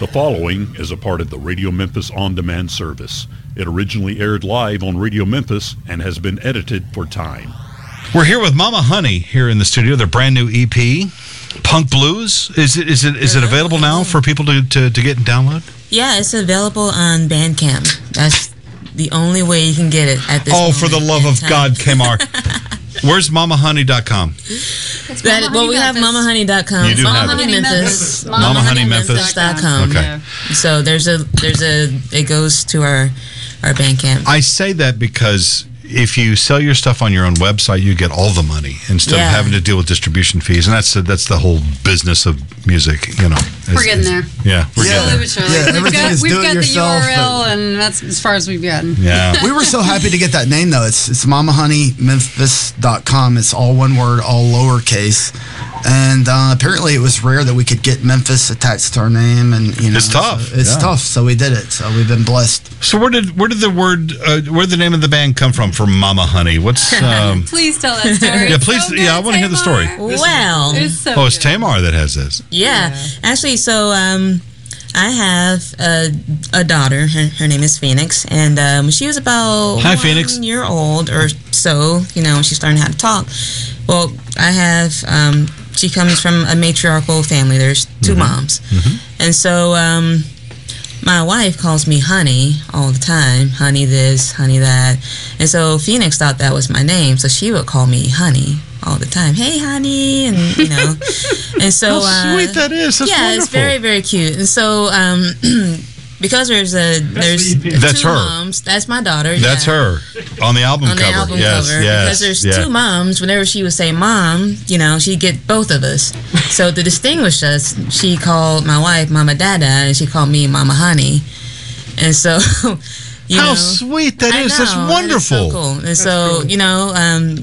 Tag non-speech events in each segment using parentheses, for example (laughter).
The following is a part of the Radio Memphis On Demand service. It originally aired live on Radio Memphis and has been edited for time. We're here with Mama Honey here in the studio. Their brand new EP, Punk Blues. Is it is it is it available now for people to, to, to get and download? Yeah, it's available on Bandcamp. That's the only way you can get it at this. Oh, for the love of God, (laughs) Kmar. Where's mamahoney.com? That, well, we have mamahoney.com. You do Mama have. Honey Memphis. Mama Memphis. MamaHoneyMemphis.com. Okay. So there's a there's a it goes to our our Bandcamp. I say that because if you sell your stuff on your own website, you get all the money instead Yeah. of having to deal with distribution fees, and that's that's the whole business of music. You know, We're getting there. Yeah, we're Slowly getting but surely. Yeah, we've everything got, is we've do it got the yourself, URL, and that's as far as we've gotten. Yeah. (laughs) we were so happy to get that name though. It's it's mamahoney.memphis.com. It's all one word, all lowercase. And uh, apparently, it was rare that we could get Memphis attached to our name, and you know, It's tough, so it's yeah. tough. So we did it. So we've been blessed. So where did where did the word uh, where did the name of the band come from for Mama Honey? What's (laughs) um, Please tell that story. Yeah, please- so yeah, I wanna hear the story. Well, It's so oh, it's good. Tamar that has this. yeah. Actually, so um, I have a, a daughter. Her, her name is Phoenix, and um, she was about Hi, one Phoenix. year old or so. You know, she's learning how to talk. Well, I have. Um, she comes from a matriarchal family. There's 2 moms, and so um, my wife calls me honey all the time honey this honey that and so phoenix thought that was my name so she would call me honey all the time hey honey and you know (laughs) and so How uh, sweet that is. That's yeah wonderful. it's very very cute and so um (clears throat) because there's a there's That's two her. moms that's my daughter That's yeah her on the album on the cover. album yes, cover yes, because there's yeah. two moms. Whenever she would say "mom," you know, she'd get both of us. (laughs) So to distinguish us, she called my wife "Mama Dada" and she called me "Mama Honey." And so, (laughs) you How know, sweet that I is. That's know, it is wonderful. so cool. And so, you know, um,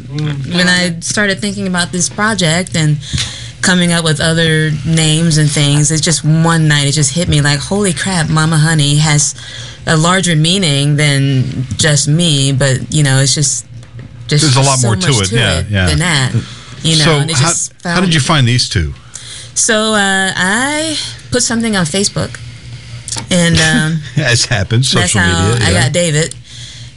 when I started thinking about this project and coming up with other names and things, it's just one night it just hit me like, holy crap, Mama Honey has a larger meaning than just me, but you know, it's just just There's a lot so more to it, yeah, yeah. than that. You know, so and it how, how did you find these two? So uh, I put something on Facebook, and (laughs) um, As happens, that's social how media. I got David.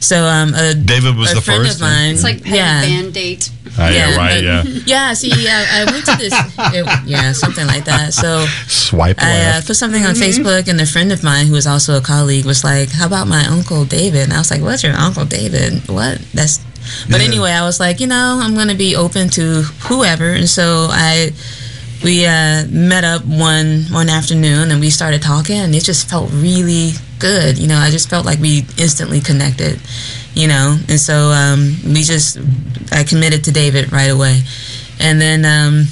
So um, a, David was a the friend first, of mine. It's like yeah. band date. Ah, yeah, Yeah, right. but- Yeah, Yeah, see, I, I went to this, it, yeah, something like that. So swipe I uh, put something on Facebook, and a friend of mine who was also a colleague was like, "How about my uncle David?" And I was like, "What's your uncle David? What? That's." But Yeah. anyway, I was like, you know, I'm gonna be open to whoever, and so I. We uh, met up one one afternoon and we started talking, and it just felt really good. You know, I just felt like we instantly connected. You know, and so um, we just I committed to David right away, and then um,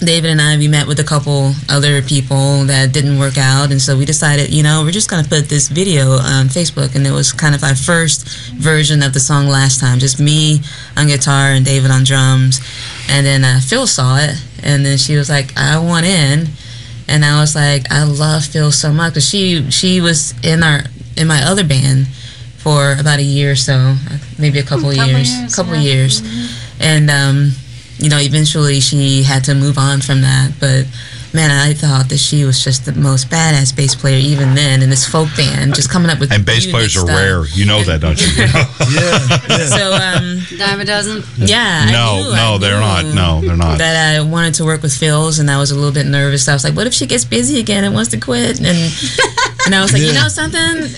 David and I we met with a couple other people that didn't work out, and so we decided, you know, we're just gonna put this video on Facebook, and it was kind of our first version of the song last time, just me on guitar and David on drums, and then uh, Phil saw it, and then she was like, I want in, and I was like, I love Phil so much because she she was in our in my other band for about a year or so, maybe a couple, couple years, years, couple yeah. years, and um, you know, eventually she had to move on from that. But man, I thought that she was just the most badass bass player even then in this folk band, just coming up with and bass players are stuff. rare. You know that, don't you? (laughs) Yeah, yeah. So um, Dime a dozen. yeah, no, knew- no, they're not. No, they're not. That I wanted to work with Phil's, and I was a little bit nervous. I was like, "What if she gets busy again and wants to quit?" And (laughs) and I was like, "You know something?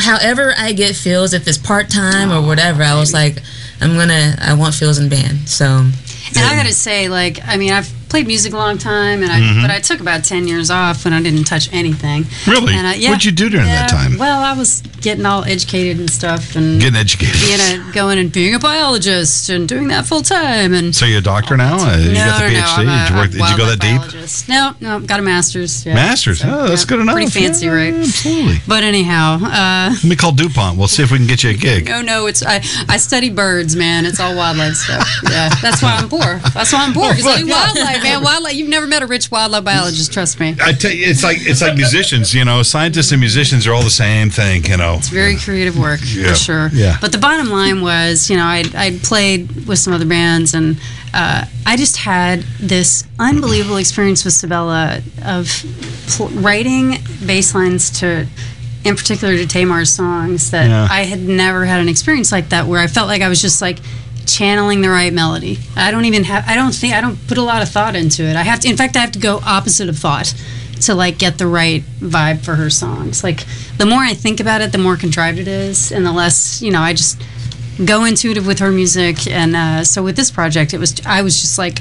However I get Phil's, if it's part time or whatever, I was like, I'm gonna, I want Phil's in band." So And I gotta say, like, I mean, I've played music a long time, and I Mm-hmm. but I took about ten years off when I didn't touch anything. Really? And I, yeah, What'd you do during that time? Well, I was getting all educated and stuff, and Getting educated. being a going and being a biologist and doing that full time. And so you're a doctor now? Uh, you no, got the no, PhD? no, a- did you, work, did you go that wildlife deep? biologist. No, no, got a master's. Yeah. Masters. So, oh, that's yeah, good enough. Pretty fancy, Yeah, right? Absolutely. But anyhow, uh, Let me call DuPont. We'll see if we can get you a gig. no, no, it's I, I study birds, man. It's all wildlife stuff. Yeah, that's why I'm poor. That's why I'm poor. (laughs) Because I do wildlife, man. Wildlife. You've never met a rich wildlife biologist. Trust me. I tell you, it's like it's like musicians. You know, scientists and musicians are all the same thing. You know, It's very creative work Yeah, for sure. yeah. But the bottom line was, you know, I I played with some other bands, and uh, I just had this unbelievable experience with Sabella of pl- writing bass lines to, in particular to Tamar's songs, that Yeah. I had never had an experience like that where I felt like I was just like channeling the right melody. I don't even have. I don't think I don't put a lot of thought into it. I have to. In fact, I have to go opposite of thought to like get the right vibe for her songs. Like the more I think about it, the more contrived it is, and the less you know. I just go intuitive with her music, and uh, so with this project, it was I was just like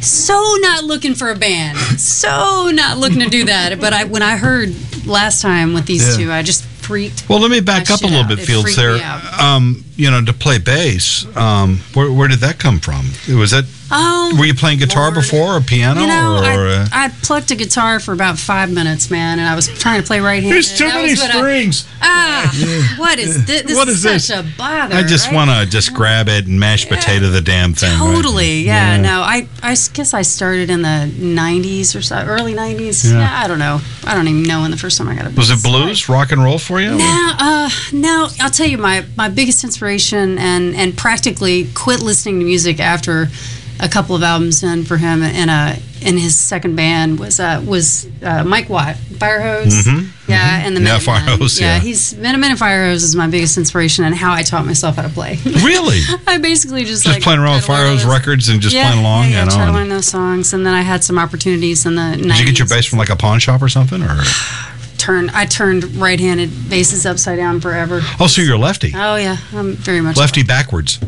so not looking for a band, so not looking to do that. But I when I heard last time with these Yeah. two, I just freaked. Well, let me back up a little out. bit, It Fields. There, um, you know, to play bass. Um, where, where did that come from? Was that Oh, were you playing guitar Lord. before or piano? You know, or, uh, I, I plucked a guitar for about five minutes, man, and I was trying to play right handed. There's too many strings. ah, what is this? This What is, is such this? a bother. I just right? want to just grab it and mash potato the damn thing. right? Totally, yeah, No, I, I guess I started in the '90s or so, early '90s. Yeah. Yeah. I don't know. I don't even know when the first time I got a. Was it bass. blues, rock and roll for you? No, uh, no. I'll tell you, my my biggest inspiration and and practically quit listening to music after a couple of albums in for him in a in his second band was uh, was uh, Mike Watt, Firehose. Mhm, Yeah, and the Yeah. Firehose, yeah. he's Minutemen and Firehose is my biggest inspiration and how I taught myself how to play. Really? (laughs) I basically just Just like playing around with Firehose records and just yeah, playing along, Yeah, yeah, you know. try to learn those songs, and then I had some opportunities in the 90s. Did you get your bass from like a pawn shop or something? Or (sighs) Turn, I turned right-handed basses upside down forever. oh, so you're a lefty, Oh yeah, I'm very much lefty backwards,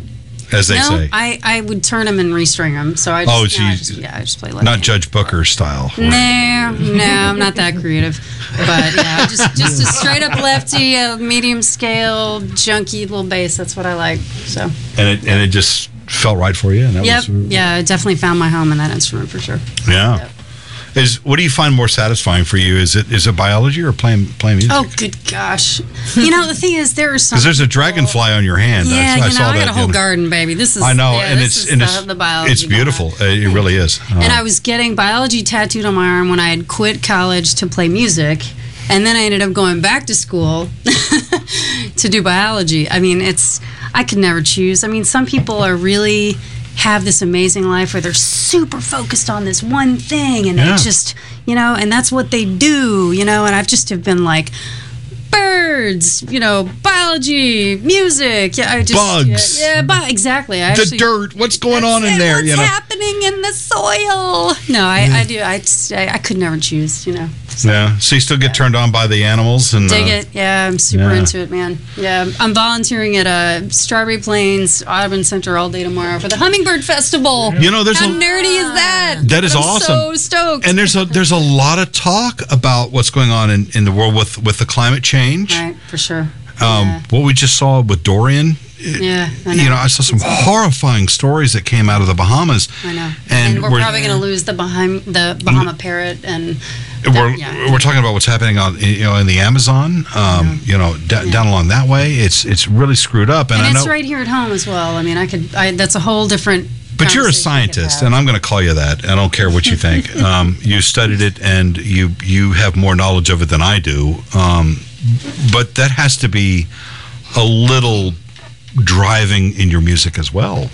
as they no, say, I, I would turn them and restring them. So I oh, just, Oh, no, so I just yeah, I just play left. not Judge Booker style. No, no, I'm not that creative. But yeah, just just a straight up lefty, a medium scale, junky little bass. That's what I like. So And it and it just felt right for you. And that yep, was, yeah, I definitely found my home in that instrument for sure. yeah. Yep. Is what do you find more satisfying for you? Is it is it biology or playing playing music? Oh, good gosh! You know the thing is, there are some. Because there's a dragonfly on your hand. Yeah, I, you know, saw I that. got a the whole other- garden, baby. This is I know, yeah, and it's and the, it's the biology it's beautiful. Uh, It really is. Uh, And I was getting biology tattooed on my arm when I had quit college to play music. And then I ended up going back to school (laughs) to do biology. I mean, it's, I could never choose. I mean, some people are really have this amazing life where they're super focused on this one thing and Yeah. they just, you know, and that's what they do, you know, and I've just have been like, birds, you know, biology, music. Yeah, I just Bugs. Yeah, yeah bu- exactly. I the actually, dirt. What's going on in there? What's You know. happening in the soil? No, I, I do. I, just- I I could never choose. You know, Yeah. So you still get turned on by the animals and dig uh, it. Yeah, I'm super yeah. into it, man. Yeah, I'm volunteering at uh, Strawberry Plains Audubon Center all day tomorrow for the Hummingbird Festival. You know, there's How a nerdy is that? That is I'm awesome. So stoked. and there's a there's a lot of talk about what's going on in, in the world with with the climate change. right, for sure. Um, yeah. What we just saw with Dorian. Yeah, I You know, I saw some horrifying stories that came out of the Bahamas. I know. and And, we're, we're- probably going to lose the Baham- the Bahama parrot and We're, yeah. we're talking about what's happening on you know in the Amazon, um, you know, d- down along that way. It's it's really screwed up, and, and it's know. right here at home as well. I mean, I could. I, that's a whole different. But you're a conversation we could scientist, and I'm going to call you that. I don't care what you think. (laughs) um, you studied it, and you you have more knowledge of it than I do. Um, but that has to be a little driving in your music as well.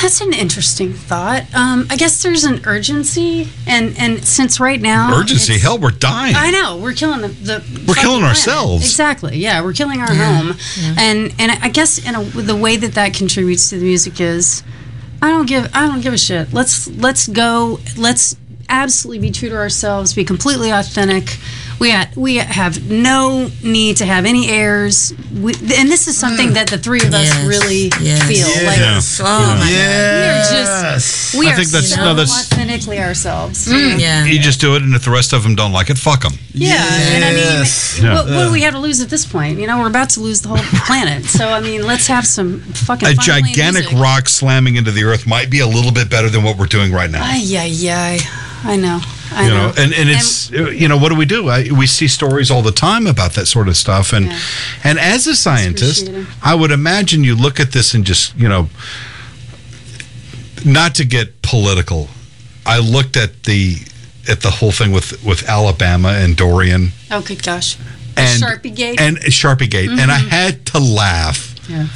That's an interesting thought. Um, I guess there's an urgency, and and since right now Urgency, hell, we're dying. I know we're killing the, the We're killing planet. ourselves. Exactly. Yeah, we're killing our home, and and I guess in a, the way that that contributes to the music is, I don't give I don't give a shit. Let's let's go. Let's absolutely be true to ourselves. Be completely authentic. We ha- we have no need to have any airs. We, and this is something mm. that the three of us Yes, really yes. feel. Like Yeah. Oh my we are Yes. just we I are think that's- so no, that's- authentically ourselves. God. Yeah. You just do it, and if the rest of them don't like it, fuck them. Yeah, and I mean, Yes. what, what do we have to lose at this point? You know, we're about to lose the whole planet. So I mean, let's have some fucking A fun playing gigantic music. rock slamming into the earth might be a little bit better than what we're doing right now. Ay, ay, ay. I know. I you know. know, and, and it's uh, you know what do we do I, we see stories all the time about that sort of stuff and Yeah. and as a scientist i would imagine you look at this and just you know not to get political i looked at the at the whole thing with with alabama and dorian oh, good gosh. And Sharpie Gate. and sharpie gate and i mm-hmm. had to laugh yeah,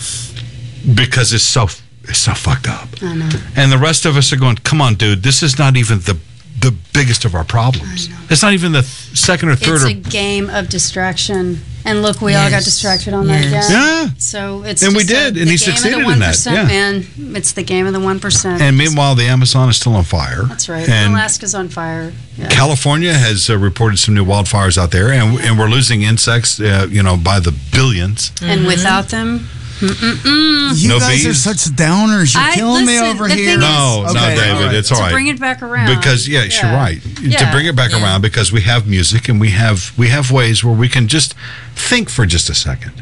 because it's so it's so fucked up I know. and the rest of us are going come on dude this is not even the the biggest of our problems. It's not even the th- second or third It's or a game of distraction. And look, we all got distracted on Yes. that again. Yeah. So it's And we just a- did, and he game of the succeeded in that, yeah. Man, it's the game of the one percent. and meanwhile the Amazon is still on fire. that's right. And Alaska's on fire. Yeah. California has uh, reported some new wildfires out there, and, and we're losing insects, uh, you know, by the billions. and without them, You No guys are such downers. You're I- killing me over the here. No, is- no, David, all right. it's all right. to bring it back around. because yes, you're Yeah. right. To bring it back Yeah. around, because we have music and we have we have ways where we can just think for just a second.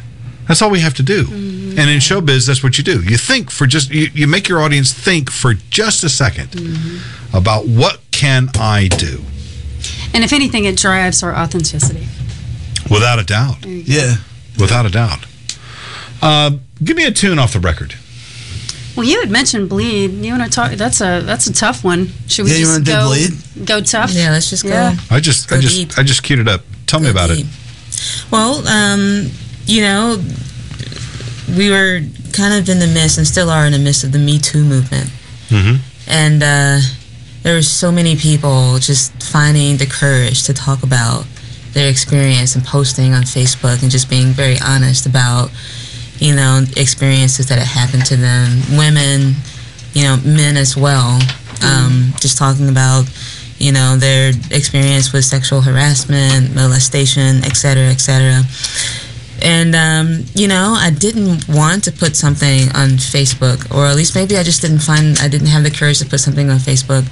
That's all we have to do. Mm-hmm. And in showbiz, that's what you do. You think for just you, you make your audience think for just a 2nd Mm-hmm. about what can I do, And if anything, it drives our authenticity. without a doubt, Yeah. without a doubt. Uh, give me a tune off the record. Well, you had mentioned bleed. You want to talk? That's a that's a tough one. Should we Yeah, you just go Bleed? go tough? Yeah, let's just go. Yeah. I just I just deep. I just queued it up. Tell me Go about it. Well, um, you know, we were kind of in the midst and still are in the midst of the Me Too movement. Mhm. And uh, there were so many people just finding the courage to talk about their experience and posting on Facebook and just being very honest about, you know, experiences that had happened to them. Women, you know, men as well. Um, just talking about, you know, their experience with sexual harassment, molestation, et cetera, et cetera. And, um, you know, I didn't want to put something on Facebook, or at least maybe I just didn't find, I didn't have the courage to put something on Facebook.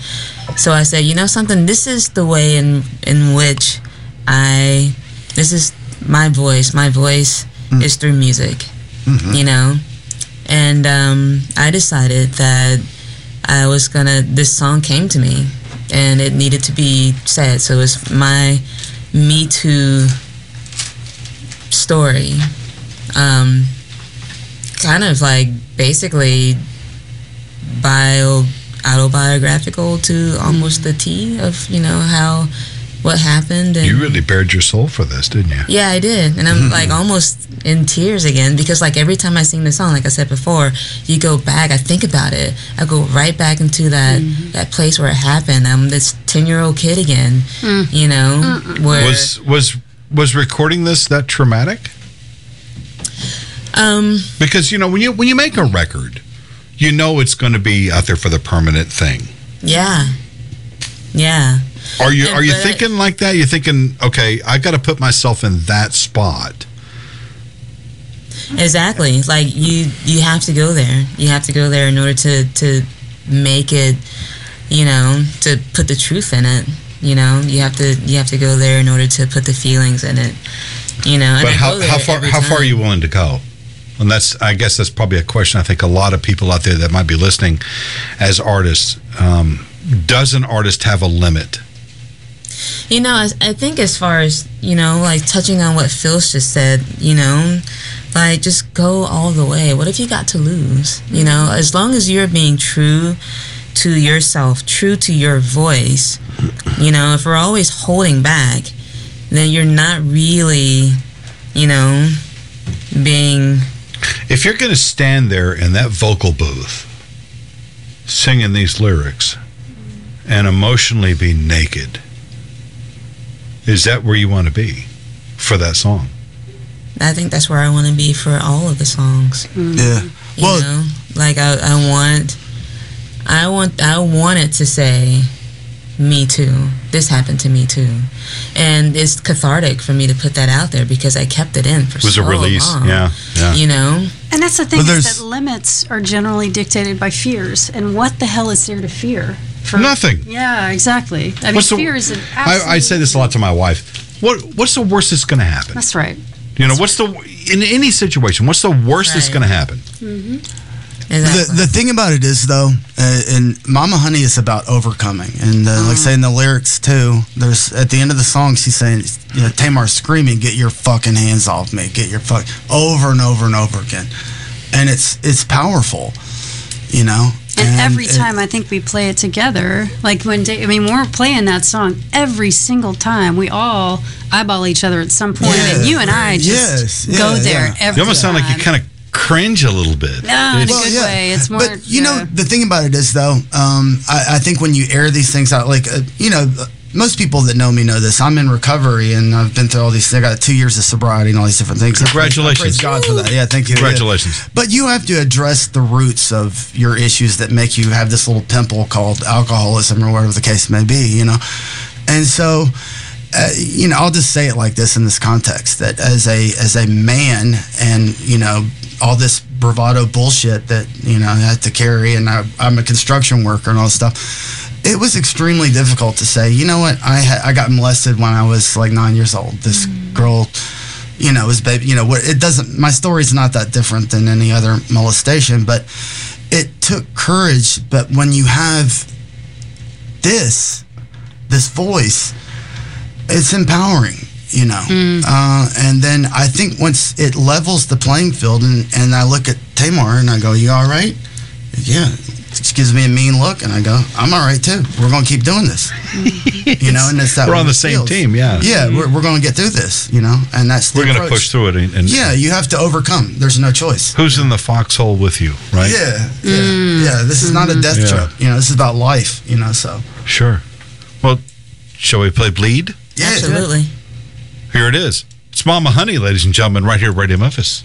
So I said, you know, something, this is the way in, in which I, this is my voice. My voice is through music, you know? And um, I decided that I was gonna, this song came to me and it needed to be said. So it was my Me Too story. Um, kind of like basically bio autobiographical to almost the T of, you know, how what happened and You really bared your soul for this, didn't you? yeah, I did. And I'm mm-hmm. like almost in tears again because like every time I sing the song, like I said before, you go back, I think about it. I go right back into that mm-hmm. that place where it happened. I'm this 10-year-old kid again, mm. you know, where Was was was recording this that traumatic? um Because you know when you when you make a record, you know it's going to be out there for the permanent thing. yeah. Yeah. Are you And are you but- thinking like that? You're thinking, okay, I got to put myself in that spot. Exactly. Like you you have to go there. You have to go there in order to to make it, you know, to put the truth in it. You know, you have to you have to go there in order to put the feelings in it. You know, But I how how far how far are you willing to go? And that's I guess that's probably a question I think a lot of people out there that might be listening as artists. Um, does an artist have a limit? You know, I, I think as far as you know, like touching on what Phil's just said, you know, like just go all the way. What have you got to lose? You know, as long as you're being true to yourself, true to your voice. You know, if we're always holding back, then you're not really, you know, being If you're going to stand there in that vocal booth singing these lyrics and emotionally be naked, is that where you want to be for that song? I think that's where I want to be for all of the songs. Mm. Yeah. You Well, know, like I, I want, I want, I wanted to say, me too. This happened to me too, and it's cathartic for me to put that out there because I kept it in for It was so a release. long. Yeah, yeah. You know, And that's the thing But is there's- that limits are generally dictated by fears. And what the hell is there to fear? For Nothing. Yeah, exactly. I mean, What's the- fear is an I, absolute. I say this a lot to my wife. What What's the worst that's going to happen? That's right. You know, what's the in any situation? What's the worst that's going to happen? Mm-hmm. Exactly. The, the thing about it is though, uh, and Mama Honey is about overcoming, and uh, like saying the lyrics too. There's at the end of the song, she's saying, you know, Tamar screaming, "Get your fucking hands off me! Get your fuck!" over and over and over again, and it's it's powerful, you know. And, every it- time I think we play it together, like when Da- I mean, we're playing that song, every single time we all eyeball each other at some point, Yeah. and you and I just Yes. go Yeah, there yeah. every You almost sound like you're kind of cringe a little bit. No, in a It's- good way. It's more. But you know, the thing about it is, though, um, I, I think when you air these things out, like uh, you know, uh, most people that know me know this. I'm in recovery, and I've been through all these. I got two years of sobriety and all these different things. I I Congratulations. praise God for that. Yeah, thank you. Yeah. Congratulations. But you have to address the roots of your issues that make you have this little pimple called alcoholism or whatever the case may be, you know? And so, uh, you know, I'll just say it like this in this context that as a, as a man and, you know, all this bravado bullshit that, you know, I had to carry and I, I'm a construction worker and all this stuff. It was extremely difficult to say, you know what, I, ha- I got molested when I was like nine years old. This mm. girl, you know, is baby, you know, what it doesn't, my story's not that different than any other molestation, but it took courage. But when you have this, this voice, it's empowering, you know. Uh, and then I think once it levels the playing field, and, and I look at Tamar and I go, You all right? Yeah. She gives me a mean look, and I go, I'm all right too. We're going to keep doing this. (laughs) you know, and it's that We're on the same feels. team, yeah. Yeah, we're, we're going to get through this, you know, and that's the We're going to push through it. And, and Yeah, you have to overcome. There's no choice. Who's in the foxhole with you, right? Yeah, yeah, yeah. This is not a death Yeah. trap. You know, this is about life. You know, so Sure. Well, shall we play Bleed? yeah, Absolutely. Here it is. It's Mama Honey, ladies and gentlemen, right here at Radio Memphis.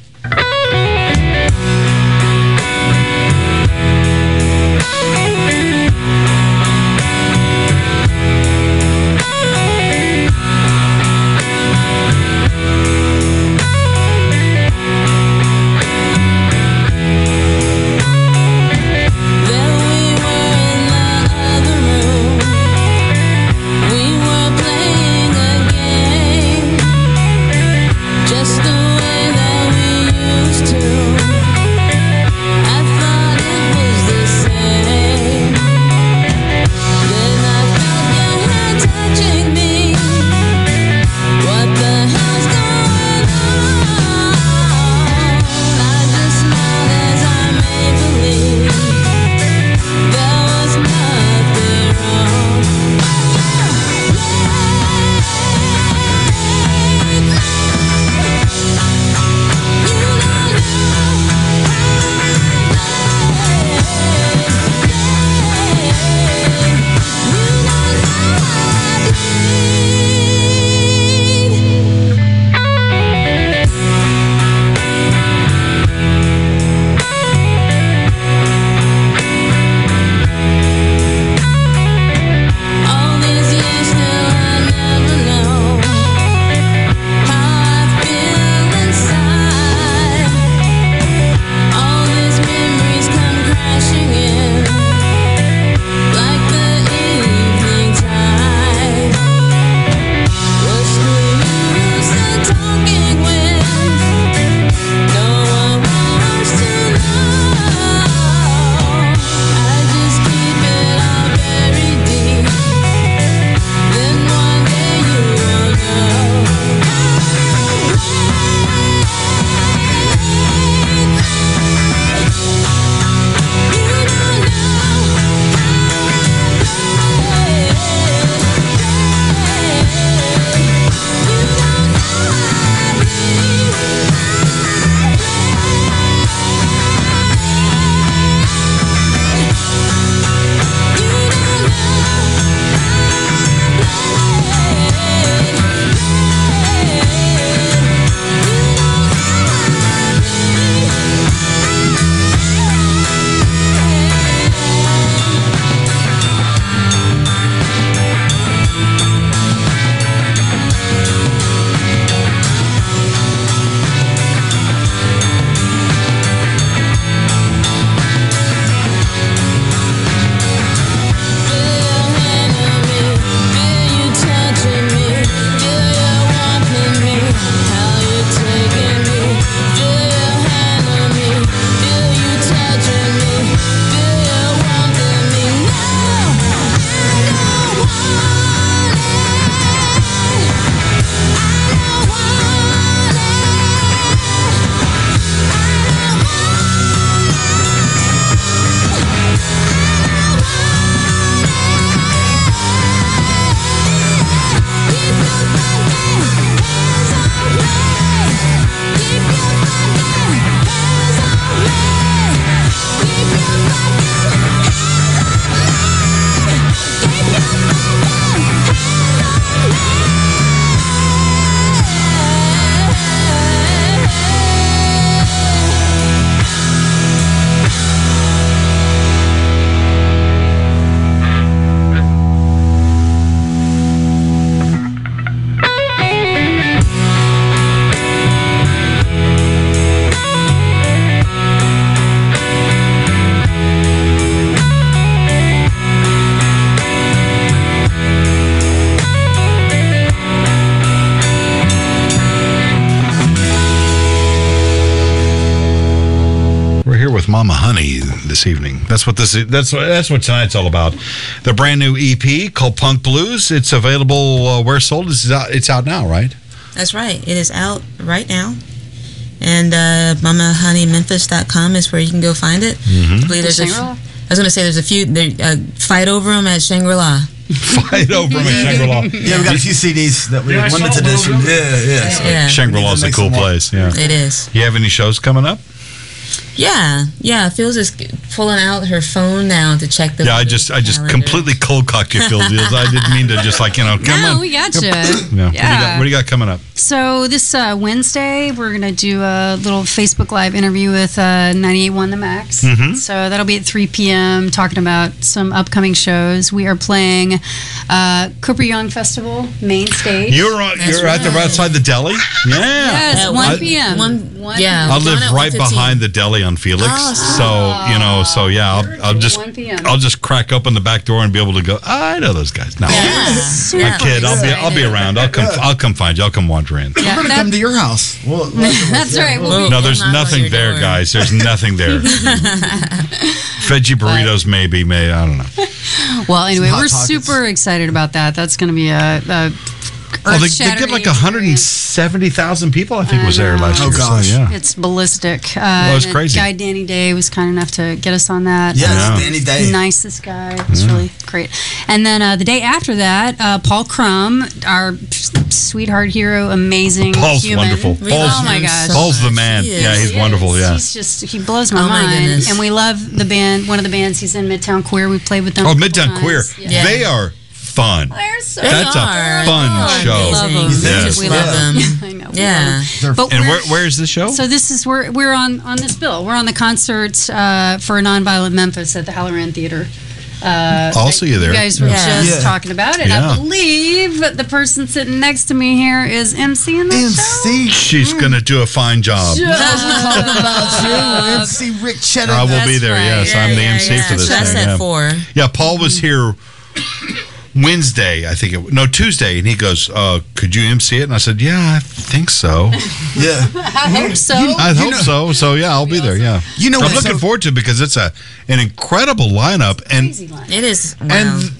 That's what this is. That's what that's what tonight's all about. The brand new EP called Punk Blues. It's available uh, where sold. It's out, it's out now, right? That's right. It is out right now. And uh, mamahoney.memphis.com is where you can go find it. I believe there's a f- Shangri-La? Was going to say there's a few. There, uh, fight over them at Shangri La. Fight over them at Shangri-La. (laughs) Yeah, we got a few CDs that we Yeah, limited a edition. little Yeah, yeah. Yeah, Shangri-La's a cool place. Yeah. it is. You have any shows coming up? Yeah, yeah. Phil's just pulling out her phone now to check the. Yeah, I just I just calendar. completely cold cocked you, Phil. Deals. I didn't mean to just like you know (laughs) come no, on. we got you. Yeah. What, do you got, what do you got coming up? So this uh, Wednesday, we're gonna do a little Facebook Live interview with uh, 98.1 The Max. Mm-hmm. So that'll be at 3 p.m. Talking about some upcoming shows. We are playing uh, Cooper Young Festival main stage. You're on, That's you're at the right. outside the deli. Yeah. yes, At 1 one- p.m. one- 1 yeah. I live right behind the deli on Felix, Oh, so you know, so yeah, I'll, I'll just 1 p.m. I'll just crack open the back door and be able to go. I know those guys. No, Yeah. I'm kid. I'll be I'll be around. I'll come I'll come find you. I'll come wander in. Yeah, We're gonna that- come to your house. Well, (laughs) that's right. We'll No, there's nothing there, door. guys. There's nothing there. Veggie burritos, maybe, maybe I don't know. well, anyway, we're Pockets. super excited about that. That's going to be a. a Oh, they, they earth-shattering get like 170,000 people. I think I was there know. last Oh, year. so, gosh. yeah. It's ballistic. Uh, Well, it was crazy. Guy Danny Day was kind enough to get us on that. yes, Yeah. Danny Day. Nicest guy. It was really great. And then uh, the day after that, uh, Paul Crum, our sweetheart hero, amazing Paul's human. wonderful. We Paul's, oh my gosh. so Paul's the man. He Yeah, is. he's wonderful. Yeah. He's just he blows my Oh my mind. goodness. And we love the band. One of the bands he's in, Midtown Queer. We played with them. Oh, Midtown Queer. Yeah. Yeah. They are fun. They're so They That's a fun They are show. Love them. We Yes. We love love them. I know. Yeah. But And where, where is the show? So this is we're we're on on this bill. We're on the concert uh, for Nonviolent Memphis at the Halloran Theater. Uh, I'll see you there. You guys were Yeah. just Yeah. talking about it. Yeah. I believe the person sitting next to me here is MC in the show. MC. She's going to do a fine job. talking about you, MC Rick Cheddar. I will That's be there. right. Yes, I'm the MC for this So that's thing. at yeah. four. Yeah, Paul was here Wednesday, I think it no Tuesday, and he goes, uh, "Could you MC it?" And I said, "Yeah, I think so. (laughs) Yeah. I hope so. I hope know- so. So yeah, I'll be there. Yeah, You know I'm what, looking so- forward to it because it's a an incredible lineup, and Crazy line. It is. Wow. and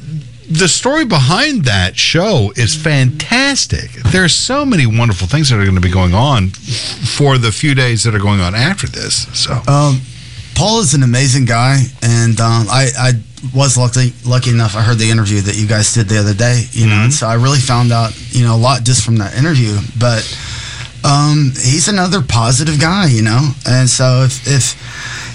the story behind that show is fantastic. There's so many wonderful things that are going to be going on for the few days that are going on after this. So Um, Paul is an amazing guy, and um, I, I was lucky lucky enough. I heard the interview that you guys did the other day. You know, and so I really found out you know a lot just from that interview. But um, he's another positive guy, you know. And so if if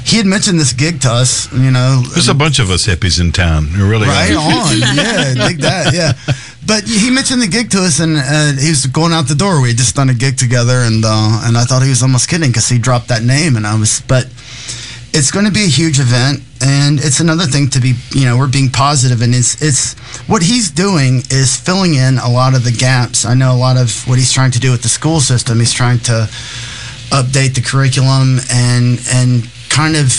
he had mentioned this gig to us, you know, there's a bunch of us hippies in town. There really Right on. (laughs) Yeah, dig that. Yeah. But he mentioned the gig to us, and uh, he was going out the door. We had just done a gig together, and uh, and I thought he was almost kidding because he dropped that name, and I was. But it's going to be a huge event, and it's another thing to be. You know, we're being positive, and it's it's what he's doing is filling in a lot of the gaps. I know a lot of what he's trying to do with the school system. He's trying to update the curriculum and and kind of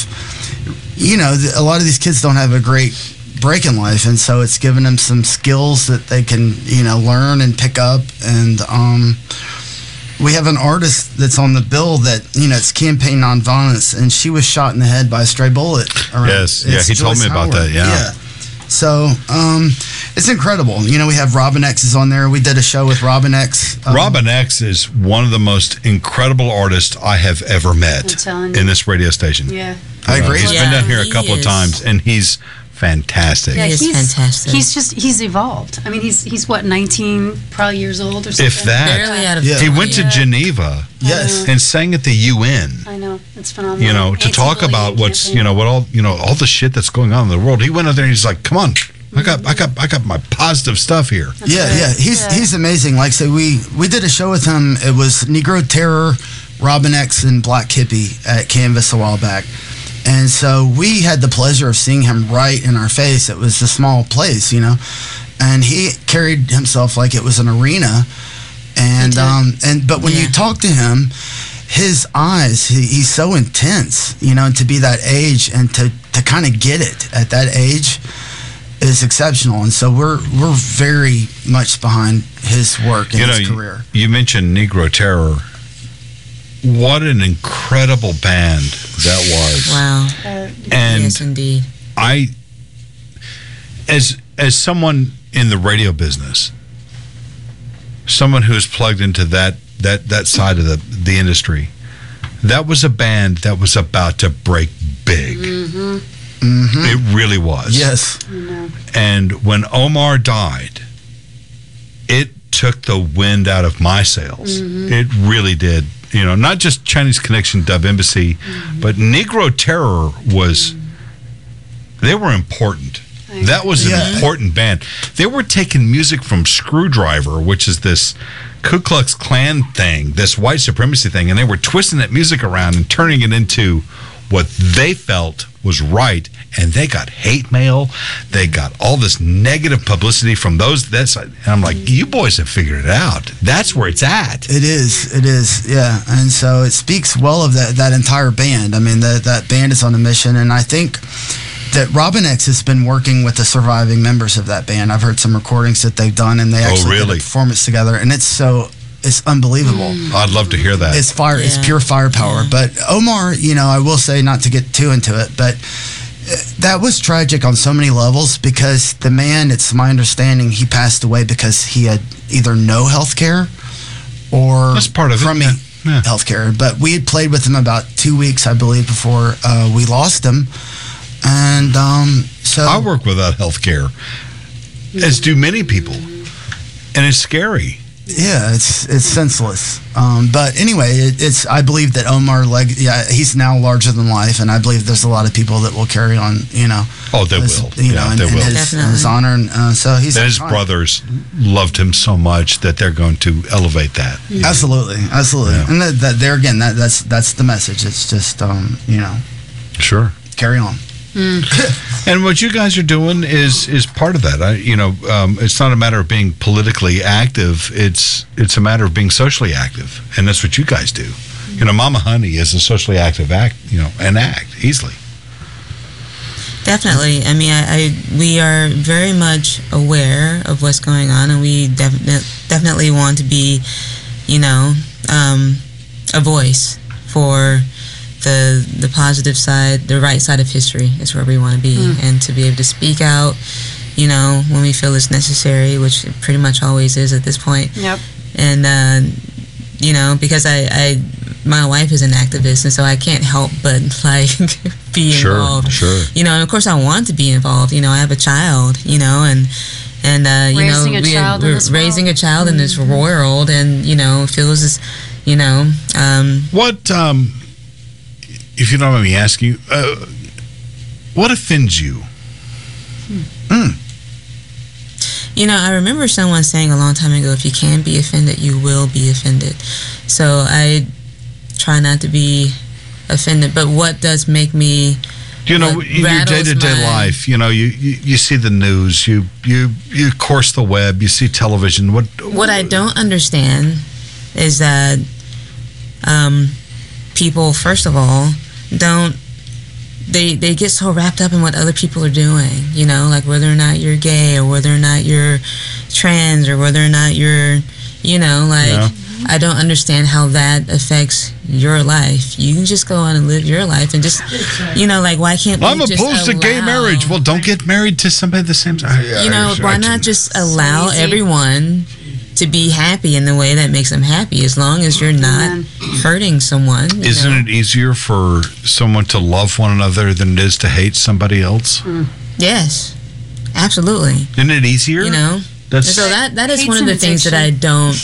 you know, a lot of these kids don't have a great break in life, and so it's given them some skills that they can, you know, learn and pick up. And um, we have an artist that's on the bill that, you know, it's campaign nonviolence, and she was shot in the head by a stray bullet. around- Yes, yeah, it's he told Joyce me about that, yeah. So um, it's incredible. You know, we have Robin X is on there. We did a show with Robin X. um, Robin X is one of the most incredible artists I have ever met I'm telling you. in this radio station. Yeah. I agree. He's Yeah, been down here a he couple of times, and he's fantastic. Yeah, He is he's fantastic. He's just he's evolved. I mean, he's he's what 19, probably years old or something. If that, barely out of. Yeah. he went to Geneva Yes. and sang at the UN. I know it's phenomenal. You know, to talk Anti-bullying about what's campaign. you know what all you know all the shit that's going on in the world. He went out there and he's like, "Come on, I got I got I got my positive stuff here." yeah, right. yeah, he's Yeah. he's amazing. Like say we we did a show with him. It was Negro Terror, Robin X, and Black Hippie at Canvas a while back, and so we had the pleasure of seeing him right in our face. It was a small place, you know, and he carried himself like it was an arena, and um and but when you talk to him. His eyes, he, he's so intense, you know, and to be that age and to, to kind of get it at that age, is exceptional, and so we're we're very much behind his work and you know, his you, career. you mentioned Negro Terror. What an incredible band that was. Wow. Uh, and yes, indeed. I, as as someone in the radio business, someone who's plugged into that that that side of the the industry, that was a band that was about to break big. Mm-hmm. Mm-hmm. It really was. Yes. Mm-hmm. And when Omar died, it took the wind out of my sails. It really did. You know, not just Chinese Connection Dub Embassy, mm-hmm. but Negro Terror was, they were important. That was an important band. They were taking music from Skrewdriver, which is this Ku Klux Klan thing, this white supremacy thing, and they were twisting that music around and turning it into what they felt was right. And they got hate mail. They got all this negative publicity from those. That's and I'm like, you boys have figured it out. That's where it's at. It is. It is. Yeah. And so it speaks well of that that entire band. I mean, that that band is on a mission, and I think that Robin X has been working with the surviving members of that band. I've heard some recordings that they've done, and they Oh, actually really? did a performance together, and it's so it's unbelievable. I'd love to hear that. It's fire. It's pure firepower. But Omar, you know, I will say not to get too into it, but uh, that was tragic on so many levels because the man, it's my understanding, he passed away because he had either no health care or That's part of it, crummy yeah. Yeah. health care. But we had played with him about two weeks, I believe, before uh, we lost him. And um, so I work without health care, as do many people. And it's scary. Yeah, it's it's senseless. Um, but anyway, it, it's I believe that Omar leg yeah he's now larger than life, and I believe there's a lot of people that will carry on you know Oh, they his- will. you Yeah, know in, they in will. his, Definitely. his honor, and uh, so he's And his iconic. brothers loved him so much that they're going to elevate that. Absolutely, absolutely, Yeah. and that, that there again that that's that's the message. It's just um, you know Sure. carry on. And what you guys are doing is is part of that. I, you know, um, it's not a matter of being politically active. It's it's a matter of being socially active, and that's what you guys do. You know, Mama Honey is a socially active act. You know, an act easily. Definitely. I mean, I, I we are very much aware of what's going on, and we definitely definitely want to be, you know, um, a voice for the the positive side, the right side of history is where we want to be, and to be able to speak out, you know, when we feel it's necessary, which it pretty much always is at this point Yep. and uh, you know because I, I my wife is an activist and so I can't help but (laughs) like (laughs) be Sure, involved sure. sure. you know and of course I want to be involved you know I have a child you know and and uh, you Raising know a we, child we're raising world. a child in this world and you know feels as you know um, What, um, if you don't mind me asking, uh, what offends you? Hmm. You know, I remember someone saying a long time ago, if you can't be offended, you will be offended. So I try not to be offended. But what does make me, You know, in your day to day life, you know, you, you you see the news, you you you course the web, you see television. What what I don't understand is that um, people, first of all, don't. They, they get so wrapped up in what other people are doing, you know, like whether or not you're gay or whether or not you're trans or whether or not you're, you know, like Yeah. I don't understand how that affects your life. You can just go on and live your life and just, you know, like why can't we I'm just opposed to gay marriage. Well, don't get married to somebody the same. you know, why not just allow easy. everyone to be happy in the way that makes them happy, as long as you're not hurting someone. Isn't know? it easier for someone to love one another than it is to hate somebody else? Yes, absolutely. Isn't it easier? You know, That's so that that is one of the things that I don't.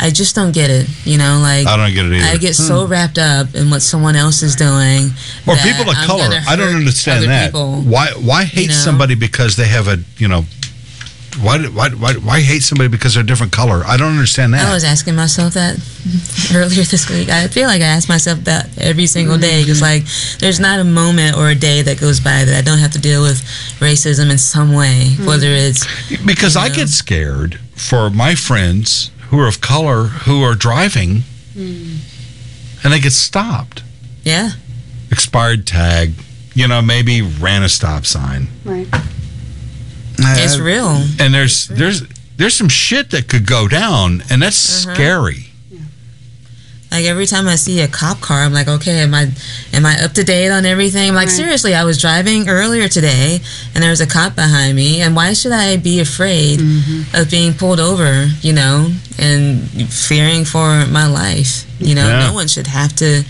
I just don't get it. You know, like I don't get it either. I get so wrapped up in what someone else is doing. or people of color. I don't understand that. people. Why why hate know? somebody because they have a you know why why why why hate somebody because they're a different color? I don't understand that. I was asking myself that (laughs) earlier this week. I feel like I ask myself that every single day because, mm-hmm. like, there's not a moment or a day that goes by that I don't have to deal with racism in some way, mm-hmm. whether it's because I know? get scared for my friends who are of color who are driving mm. and they get stopped. yeah, Expired tag, you know, maybe ran a stop sign. Right. It's Uh, real. And there's there's there's some shit that could go down and that's Uh-huh. scary. Like every time I see a cop car, I'm like, okay, am I am I up to date on everything? I'm like, Right. seriously, I was driving earlier today, and there was a cop behind me, and why should I be afraid of being pulled over? You know, and fearing for my life. You know, Yeah. no one should have to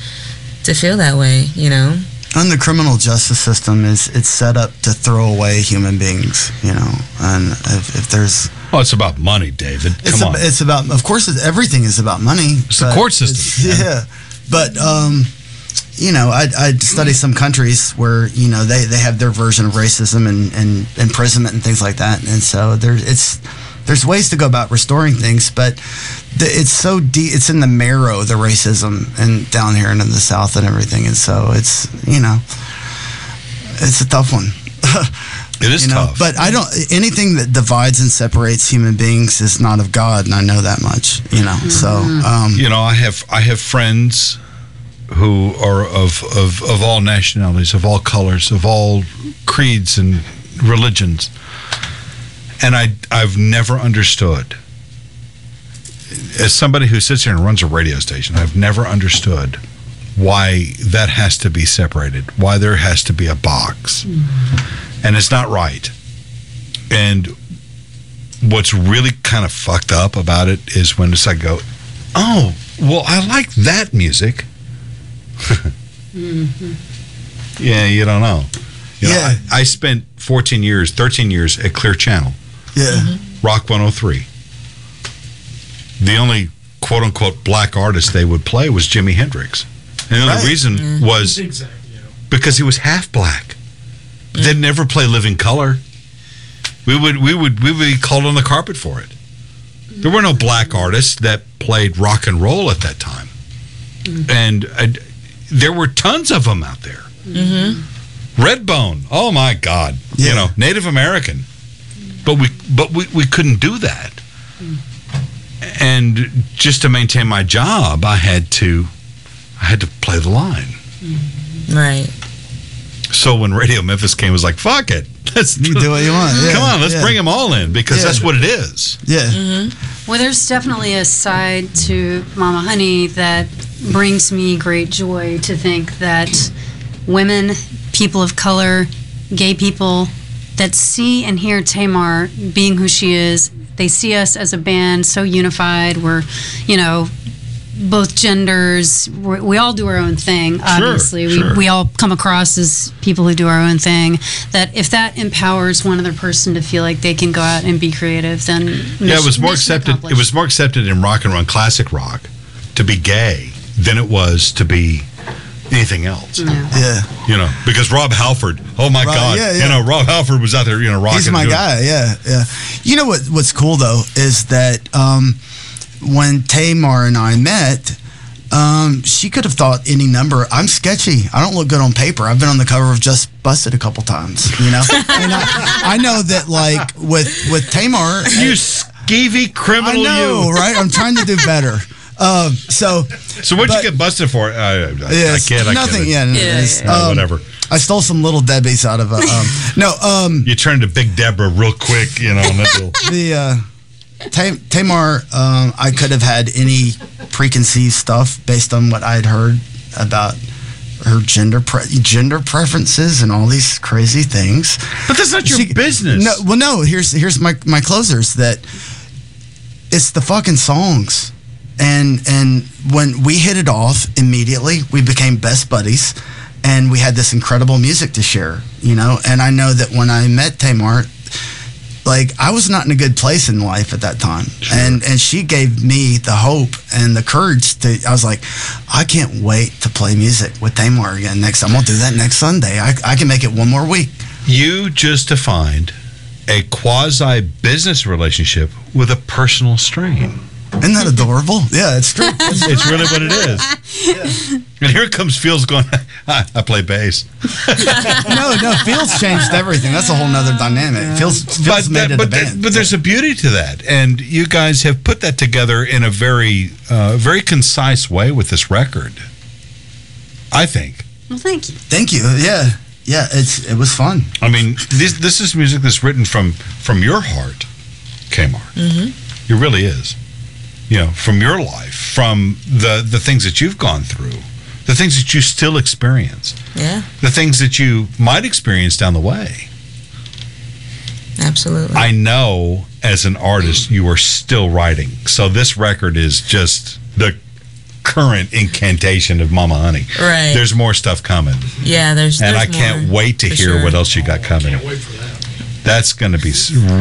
to feel that way. You know. And the criminal justice system is it's set up to throw away human beings, you know. And if, if there's, Well, it's about money, David. it's, Come ab- on. it's about, of course, everything is about money. It's the court system, it's-. (laughs) Yeah, but um, you know, I I study some countries where you know they, they have their version of racism and, and imprisonment and things like that, and so there it's there's ways to go about restoring things, but the, it's so deep. It's in the marrow, the racism, and down here and in the South and everything, and so it's you know, it's a tough one. (laughs) it is you know, tough. but I don't. Anything that divides and separates human beings is not of God, and I know that much. You know, so um, you know, I have I have friends who are of, of, of all nationalities, of all colors, of all creeds and religions. And I I've never understood as somebody who sits here and runs a radio station, I've never understood why that has to be separated, why there has to be a box. Mm-hmm. And it's not right. And what's really kind of fucked up about it is when it's like go, oh, well, I like that music. (laughs) Mm-hmm. Yeah, you don't know. You know, Yeah. I, I spent 14 years, 13 years at Clear Channel, yeah, Rock 103. The only quote unquote black artist they would play was Jimi Hendrix. And the only Right. reason mm-hmm. was because he was half black. They'd mm. never play Living Colour. We would we would we would be called on the carpet for it. There were no black artists that played rock and roll at that time, mm. and uh, there were tons of them out there. Mm-hmm. Redbone, oh my God, you know, Native American, but we but we, we couldn't do that. Mm. And just to maintain my job, I had to I had to play the line. Right. So when Radio Memphis came, it was like, fuck it. (laughs) Let's you do what you want. Yeah, (laughs) Come on, let's yeah. bring them all in because Yeah. that's what it is. Yeah, mm-hmm. Well, there's definitely a side to Mama Honey that brings me great joy to think that women, people of color, gay people that see and hear Tamar being who she is, they see us as a band so unified. We're, you know, both genders. We all do our own thing. Obviously, sure. we we all come across as people who do our own thing. That if that empowers one other person to feel like they can go out and be creative, then yeah, it was more accepted. It was more accepted in rock and roll, classic rock, to be gay than it was to be anything else. Yeah. yeah. You know, because Rob Halford. Oh my Rob- God! yeah, yeah. You know, Rob Halford was out there. You know, rocking. He's my doing- guy. Yeah, yeah. You know what? What's cool though is that um, when Tamar and I met, um, she could have thought any number. I'm sketchy. I don't look good on paper. I've been on the cover of Just Busted a couple times. You know, (laughs) and I, I know that like with with Tamar, You skeevy I criminal, know, you. right? I'm trying to do better. Um, so So what'd But- you get busted for? I, I, I yes, kid, I nothing. kid. Yeah, no, Yeah, it's, yeah. Uh, um, whatever. I stole some little Debbie's out of a. Um, (laughs) no, um, You turned to Big Deborah real quick. You know, and (laughs) little- the uh, Tam- Tamar, um, I could have had any preconceived stuff based on what I had heard about her gender pre- gender preferences and all these crazy things. but that's not your She- business. No, well, no. Here's here's my my closers that it's the fucking songs, and and when we hit it off immediately, we became best buddies, and we had this incredible music to share. You know, and I know that when I met Tamar, like I was not in a good place in life at that time, and and she gave me the hope and the courage to. I was like, I can't wait to play music with Tamar again next. I'm gonna do that next Sunday. I I can make it one more week. You just defined a quasi business relationship with a personal strain. Isn't that adorable? Yeah, it's true. (laughs) It's really what it is. And here comes Fields going, (laughs) I, I play bass. (laughs) no, no, Fields changed everything. That's a whole nother dynamic. Fields, Fields made that- it a but, band. there- but there's a beauty to that. And you guys have put that together in a very, uh, very concise way with this record. I think. Well, thank you. Thank you. Yeah, yeah. It's it was fun. I mean, this this is music that's written from from your heart, Kmart. Mm-hmm. It really is. You know, from your life, from the the things that you've gone through, the things that you still experience, Yeah, the things that you might experience down the way. absolutely. I know as an artist you are still writing. So this record is just the current incantation of Mama Honey. Right. There's more stuff coming. yeah, there's. And I can't more, wait to hear sure. what else you got coming. That's going to be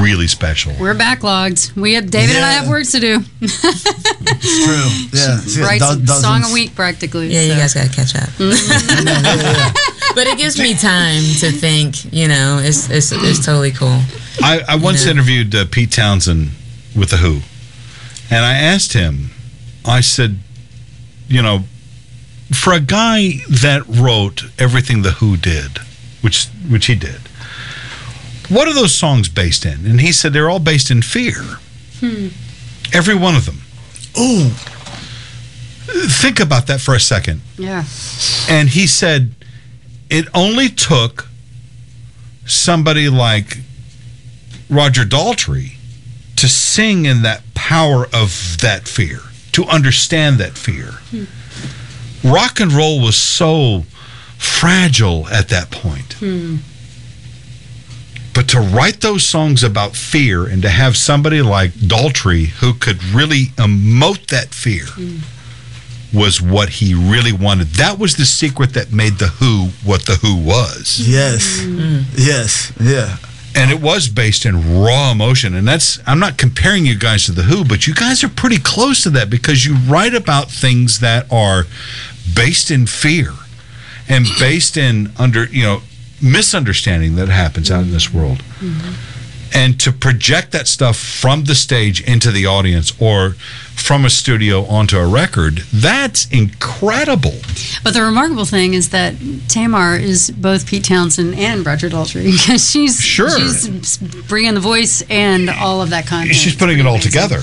really special. We're backlogged. We have David and I have work to do. It's true. (laughs) Yeah. Writes do- song a week practically. Yeah, you guys got to catch up. (laughs) but it gives me time to think. You know, it's it's it's totally cool. I, I once know. interviewed uh, Pete Townshend with The Who, and I asked him, I said, you know, for a guy that wrote everything The Who did, which which he did, what are those songs based in? And he said they're all based in fear. Hmm. Every one of them. Ooh. Think about that for a second. Yeah. And he said it only took somebody like Roger Daltrey to sing in that power of that fear, to understand that fear. Hmm. Rock and roll was so fragile at that point. Hmm. But to write those songs about fear and to have somebody like Daltrey who could really emote that fear mm. was what he really wanted. That was the secret that made The Who what The Who was. Yes. Mm. Yes. Yeah. And it was based in raw emotion. And that's, I'm not comparing you guys to The Who, but you guys are pretty close to that because you write about things that are based in fear and based in under, you know, misunderstanding that happens out in this world. Mm-hmm. And to project that stuff from the stage into the audience or from a studio onto a record, that's incredible. But the remarkable thing is that Tamar is both Pete Townshend and Roger Daltrey (laughs) because she's Sure. she's bringing the voice and all of of content. She's putting it all Amazing. together.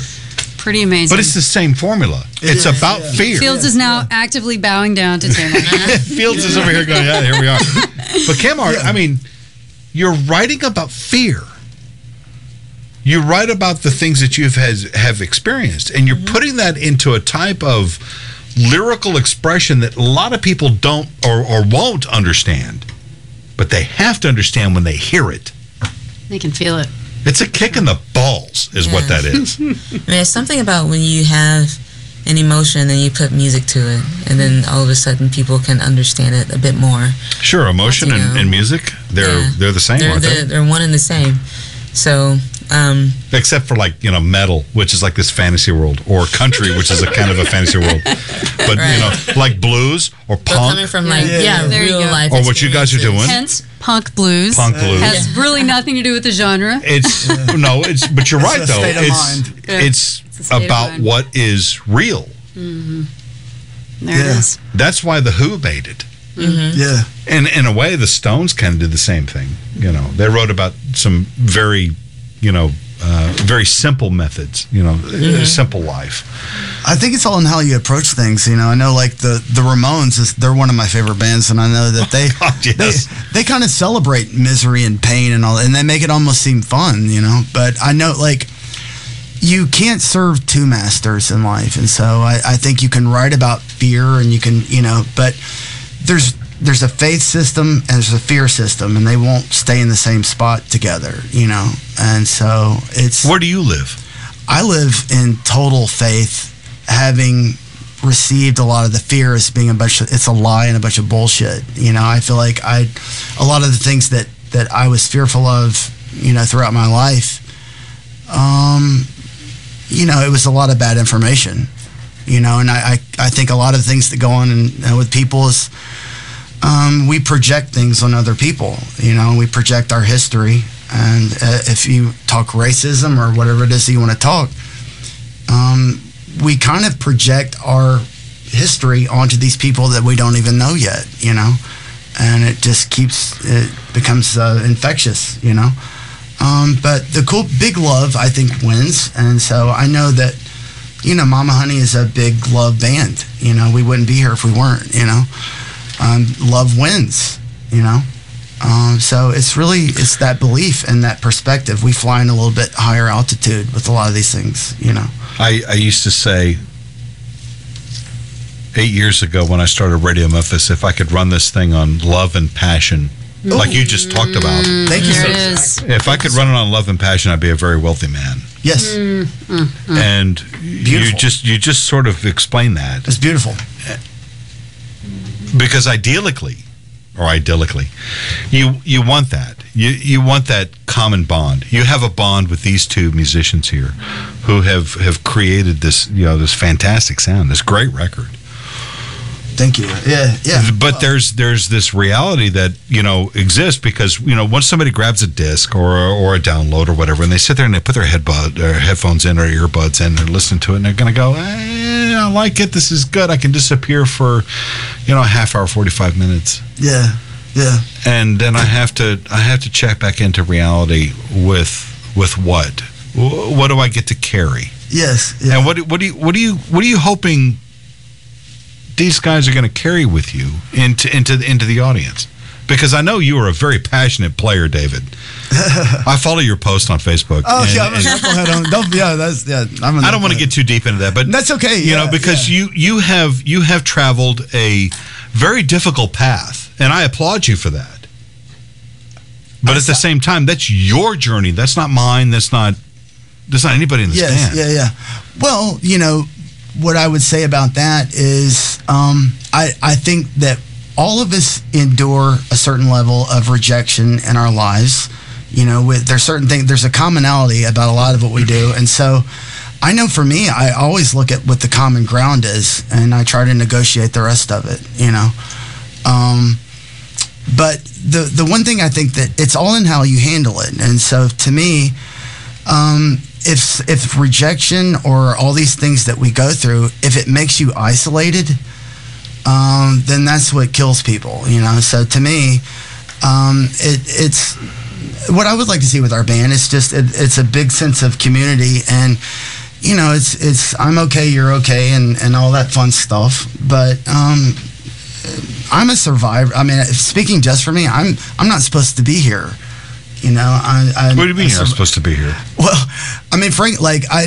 Pretty amazing. But it's the same formula. It it's is, about yeah. fear. Fields is now actively bowing down to Tamar. (laughs) Fields is over here going, yeah, here we are. (laughs) But Kmart, I mean, you're writing about fear. You write about the things that you've has, have experienced, and you're mm-hmm. putting that into a type of lyrical expression that a lot of people don't or, or won't understand, but they have to understand when they hear it. they can feel it. It's a kick in the balls, is what that is. I (laughs) mean, there's something about when you have an emotion and you put music to it, and then all of a sudden people can understand it a bit more. Sure, emotion and, and music, they're Yeah. they're the same, They're, aren't they? they're, they're one and the same. So, um, except for like you know metal which is like this fantasy world or country which is a kind of a fantasy world (laughs) but you know like blues or but coming punk from like, Yeah. yeah, There you real go. life. Or what you guys are doing. Hence, punk blues. punk blues Has really nothing to do with the genre. it's (laughs) no it's but you're It's right a though state of it's mind. Yeah. it's, It's of about mind. what is real There it Yeah. is. that's why the who made it Yeah. and in a way the stones kind of did the same thing you know they wrote about some very you know uh, very simple methods you know uh, simple life I think it's all in how you approach things. You know, I know like the the Ramones is they're one of my favorite bands, and I know that they (laughs) God, yes. they, they kind of celebrate misery and pain and all, and they make it almost seem fun. You know, but I know like you can't serve two masters in life, and so I, I think you can write about fear, and you can you know, but there's there's a faith system and there's a fear system, and they won't stay in the same spot together. You know, and so it's where do you live I live in total faith, having received a lot of the fear as being a bunch of it's a lie and a bunch of bullshit. You know, I feel like I a lot of the things that that I was fearful of, you know, throughout my life, um, you know, it was a lot of bad information. You know, and I, I, I think a lot of the things that go on in, uh, with people is um, we project things on other people. You know, we project our history, and uh, if you talk racism or whatever it is that you want to talk, um, we kind of project our history onto these people that we don't even know yet. You know, and it just keeps it becomes uh, infectious. You know, um, but the cool big love I think wins, and so I know that. You know, Mama Honey is a big love band. You know, we wouldn't be here if we weren't. You know, um, love wins. You know, um, so it's really it's that belief and that perspective. We fly in a little bit higher altitude with a lot of these things. You know, I, I used to say eight years ago when I started Radio Memphis, if I could run this thing on love and passion, like you just talked about, Thank you. There it is. if I could run it on love and passion, I'd be a very wealthy man. Yes, And you just you just sort of explain that it's beautiful. Because idyllically or idyllically you you want that. You you want that common bond. You have a bond with these two musicians here who have have created this you know this fantastic sound this great record Thank you. Yeah, yeah. but there's there's this reality that you know exists because you know once somebody grabs a disc or or a download or whatever and they sit there and they put their headbud or headphones in or earbuds in and they're listening to it and they're going to go eh, I like it this is good I can disappear for you know a half hour 45 minutes yeah, yeah. and then I have to I have to check back into reality with with what what do I get to carry Yes. Yeah. and what what do you what do you what are you hoping these guys are going to carry with you into into into the audience because I know you are a very passionate player David (laughs) I follow your post on Facebook oh and- yeah, I'm a knucklehead on. Don't, yeah, that's yeah. I'm a I don't want to get too deep into that but That's okay. you know because yeah. you you have you have traveled a very difficult path and i applaud you for that but at the same time that's your journey that's not mine that's not that's not anybody in the Yes, stand yeah, yeah. Well, you know, what I would say about that is, um, I I think that all of us endure a certain level of rejection in our lives. You know, with there's certain things, there's a commonality about a lot of what we do, and so. I know for me, I always look at what the common ground is, and I try to negotiate the rest of it. You know, um, but the the one thing I think that it's all in how you handle it, and so to me, um, if if rejection or all these things that we go through, if it makes you isolated, um, then that's what kills people. You know. So to me, um, it, it's what I would like to see with our band. It's just it, it's a big sense of community and. You know, it's it's I'm okay, you're okay, and, and all that fun stuff. But um, I'm a survivor. I mean, speaking just for me, I'm I'm not supposed to be here. You know, I. I what do you mean I you're supposed to be here well, I mean, Frank, like I,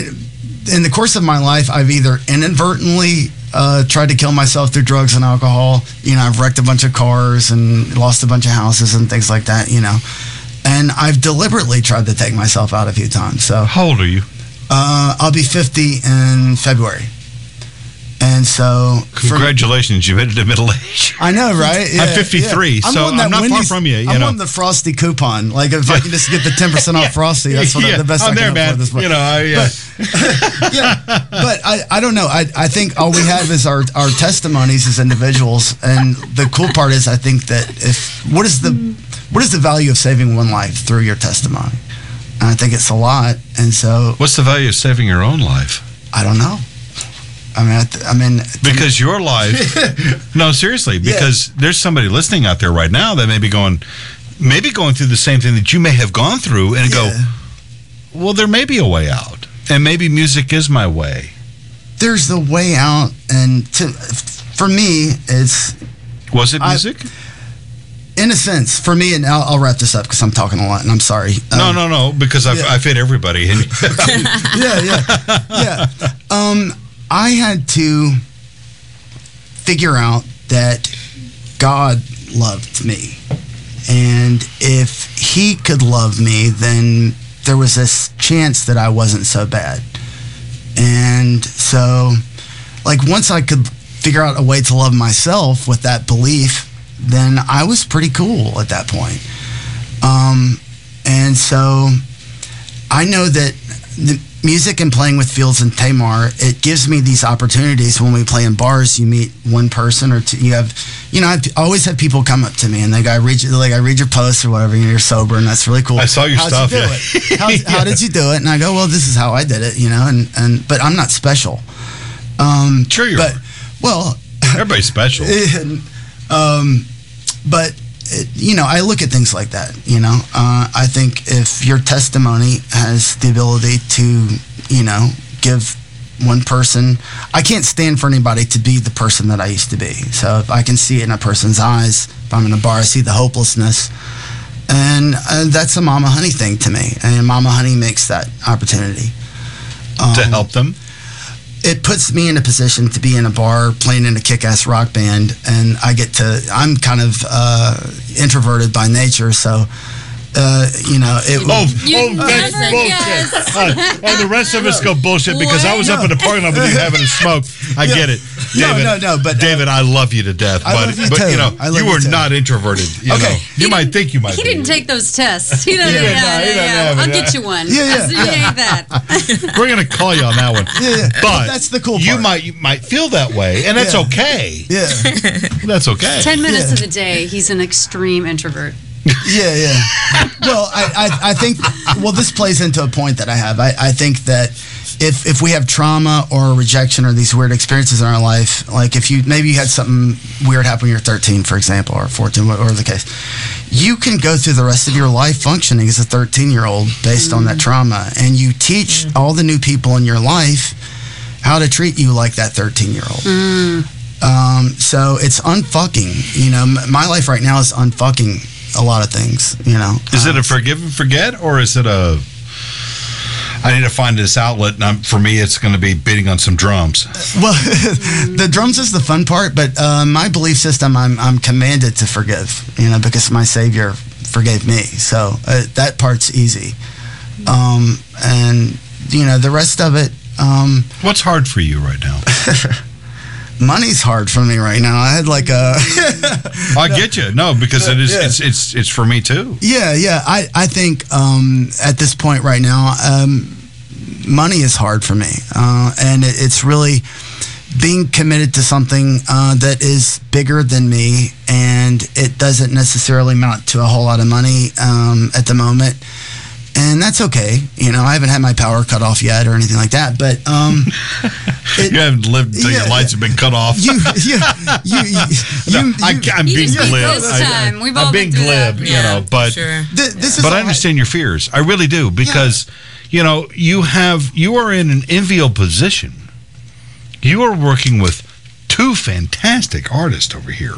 in the course of my life, I've either inadvertently uh, tried to kill myself through drugs and alcohol. You know, I've wrecked a bunch of cars and lost a bunch of houses and things like that. You know, and I've deliberately tried to take myself out a few times. So how old are you uh, I'll be 50 in February, and so for- congratulations you made it middle age I know, right? I'm 53, so on that I'm not far from you, you I'm know. on the Frosty coupon. Like if I can just get the (laughs) 10 percent off Frosty, that's what I, the best I'm I there can man afford this you know I, yeah. (laughs) yeah, but I, I don't know. I, I think all we have is our, our testimonies as individuals, and the cool part is I think that if what is the what is the value of saving one life through your testimony? And I think it's a lot, and so what's the value of saving your own life I don't know. I mean, I, th- I mean, because your life (laughs) no seriously because there's somebody listening out there right now that may be going maybe going through the same thing that you may have gone through and go well there may be a way out and maybe music is my way there's the way out, and to for me, it's was it I- music in a sense for me, and I'll, I'll wrap this up because I'm talking a lot, and I'm sorry. no Um, no no because I've, yeah. I've hit everybody (laughs) yeah, yeah, yeah. Um, I had to figure out that God loved me, and if He could love me, then there was this chance that I wasn't so bad. And so, like, once I could figure out a way to love myself with that belief, then I was pretty cool at that point. Um, and so I know that the music and playing with Fields and Tamar, it gives me these opportunities when we play in bars. You meet one person or two. You have, you know, I've always have people come up to me and they go, I read, you, like, I read your posts or whatever, and you're sober, and that's really cool. I saw your How'd stuff, You yeah. it? How, (laughs) how did you do it? And I go, well, this is how I did it, you know, and, and but I'm not special. Um, Sure you but, are. Well, everybody's special and, (laughs) um, but it, you know, I look at things like that. You know, uh, I think if your testimony has the ability to, you know, give one person, I can't stand for anybody to be the person that I used to be. So if I can see it in a person's eyes, if I'm in a bar, I see the hopelessness. And uh, that's a Mama Honey thing to me. And Mama Honey makes that opportunity. to Um, help them it puts me in a position to be in a bar playing in a kick-ass rock band, and I get to. I'm kind of uh, introverted by nature, so. Uh, you know, it. Oh, You oh, that's never bullshit. guess. Uh, (laughs) and the rest of us go bullshit because I was up in the parking lot with you having a smoke. I get it, No, David. no, no, but, uh, David, I love you to death, I but love you but too. you know, I love you you are too. not introverted. You Okay. know, you might think you might. He be. didn't take those tests. He doesn't. Yeah, Yeah, no, yeah, yeah. have I'll get you one. Yeah, yeah, You yeah. that. (laughs) We're gonna call you on that one. Yeah, yeah. But That's the cool You might you might feel that way, and that's Yeah. okay. Yeah, That's okay. Ten minutes of the day, he's an extreme introvert. (laughs) yeah, yeah. Well, I, I, I think, well, this plays into a point that I have. I, I think that if if we have trauma or rejection or these weird experiences in our life, like if you maybe you had something weird happen when you're 13, for example, or 14, whatever the case, you can go through the rest of your life functioning as a 13 year old based on that mm. trauma, and you teach mm. all the new people in your life how to treat you like that 13 year old. Mm. Um, so it's unfucking. You know, my life right now is unfucking a lot of things. You know, Is it Uh, a forgive and forget, or is it a? I need to find this outlet, and I'm, for me, it's going to be beating on some drums. well, (laughs) the drums is the fun part, but uh, my belief system, I'm I'm commanded to forgive. You know, because my Savior forgave me, so uh, that part's easy. Um, and you know, the rest of it. Um, What's hard for you right now? (laughs) money's hard for me right now. I had like a (laughs) I get you. No, because it is. Yeah. It's it's it's for me too. Yeah, yeah. I, I think um, at this point right now, um, money is hard for me. Uh, and it, it's really being committed to something uh, that is bigger than me and it doesn't necessarily amount to a whole lot of money um, at the moment. And that's okay. You know, I haven't had my power cut off yet or anything like that. But um, (laughs) it- You haven't lived until Yeah, your lights have been cut off. you, you, (laughs) you, you, No, I, I'm You being glib. this time. We've I'm being been glib, that. you know. But sure. th- this is but I all understand your fears. I really do because you know you have you are in an enviable position. You are working with two fantastic artists over here,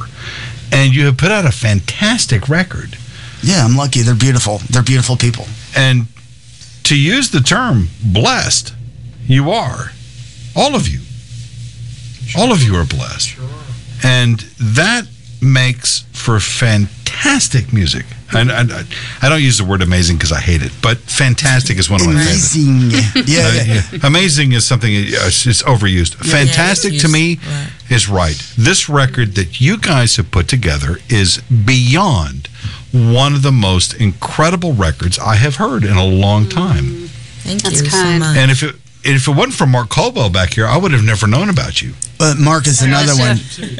and you have put out a fantastic record. Yeah, I'm lucky. They're beautiful. They're beautiful people. And to use the term blessed, you are. All of you. All of you are blessed. And that makes for fantastic music. And I, I, I don't use the word amazing because I hate it, but fantastic is one of my favorites. Amazing. Yeah, (laughs) Uh, yeah. yeah. Amazing is something uh, it's it's overused. Fantastic it's to me right. is right. This record that you guys have put together is beyond one of the most incredible records I have heard in a long mm. time. Thank That's you kind. so much. And if it if it wasn't for Mark Colwell back here, I would have never known about you. But Mark is another one.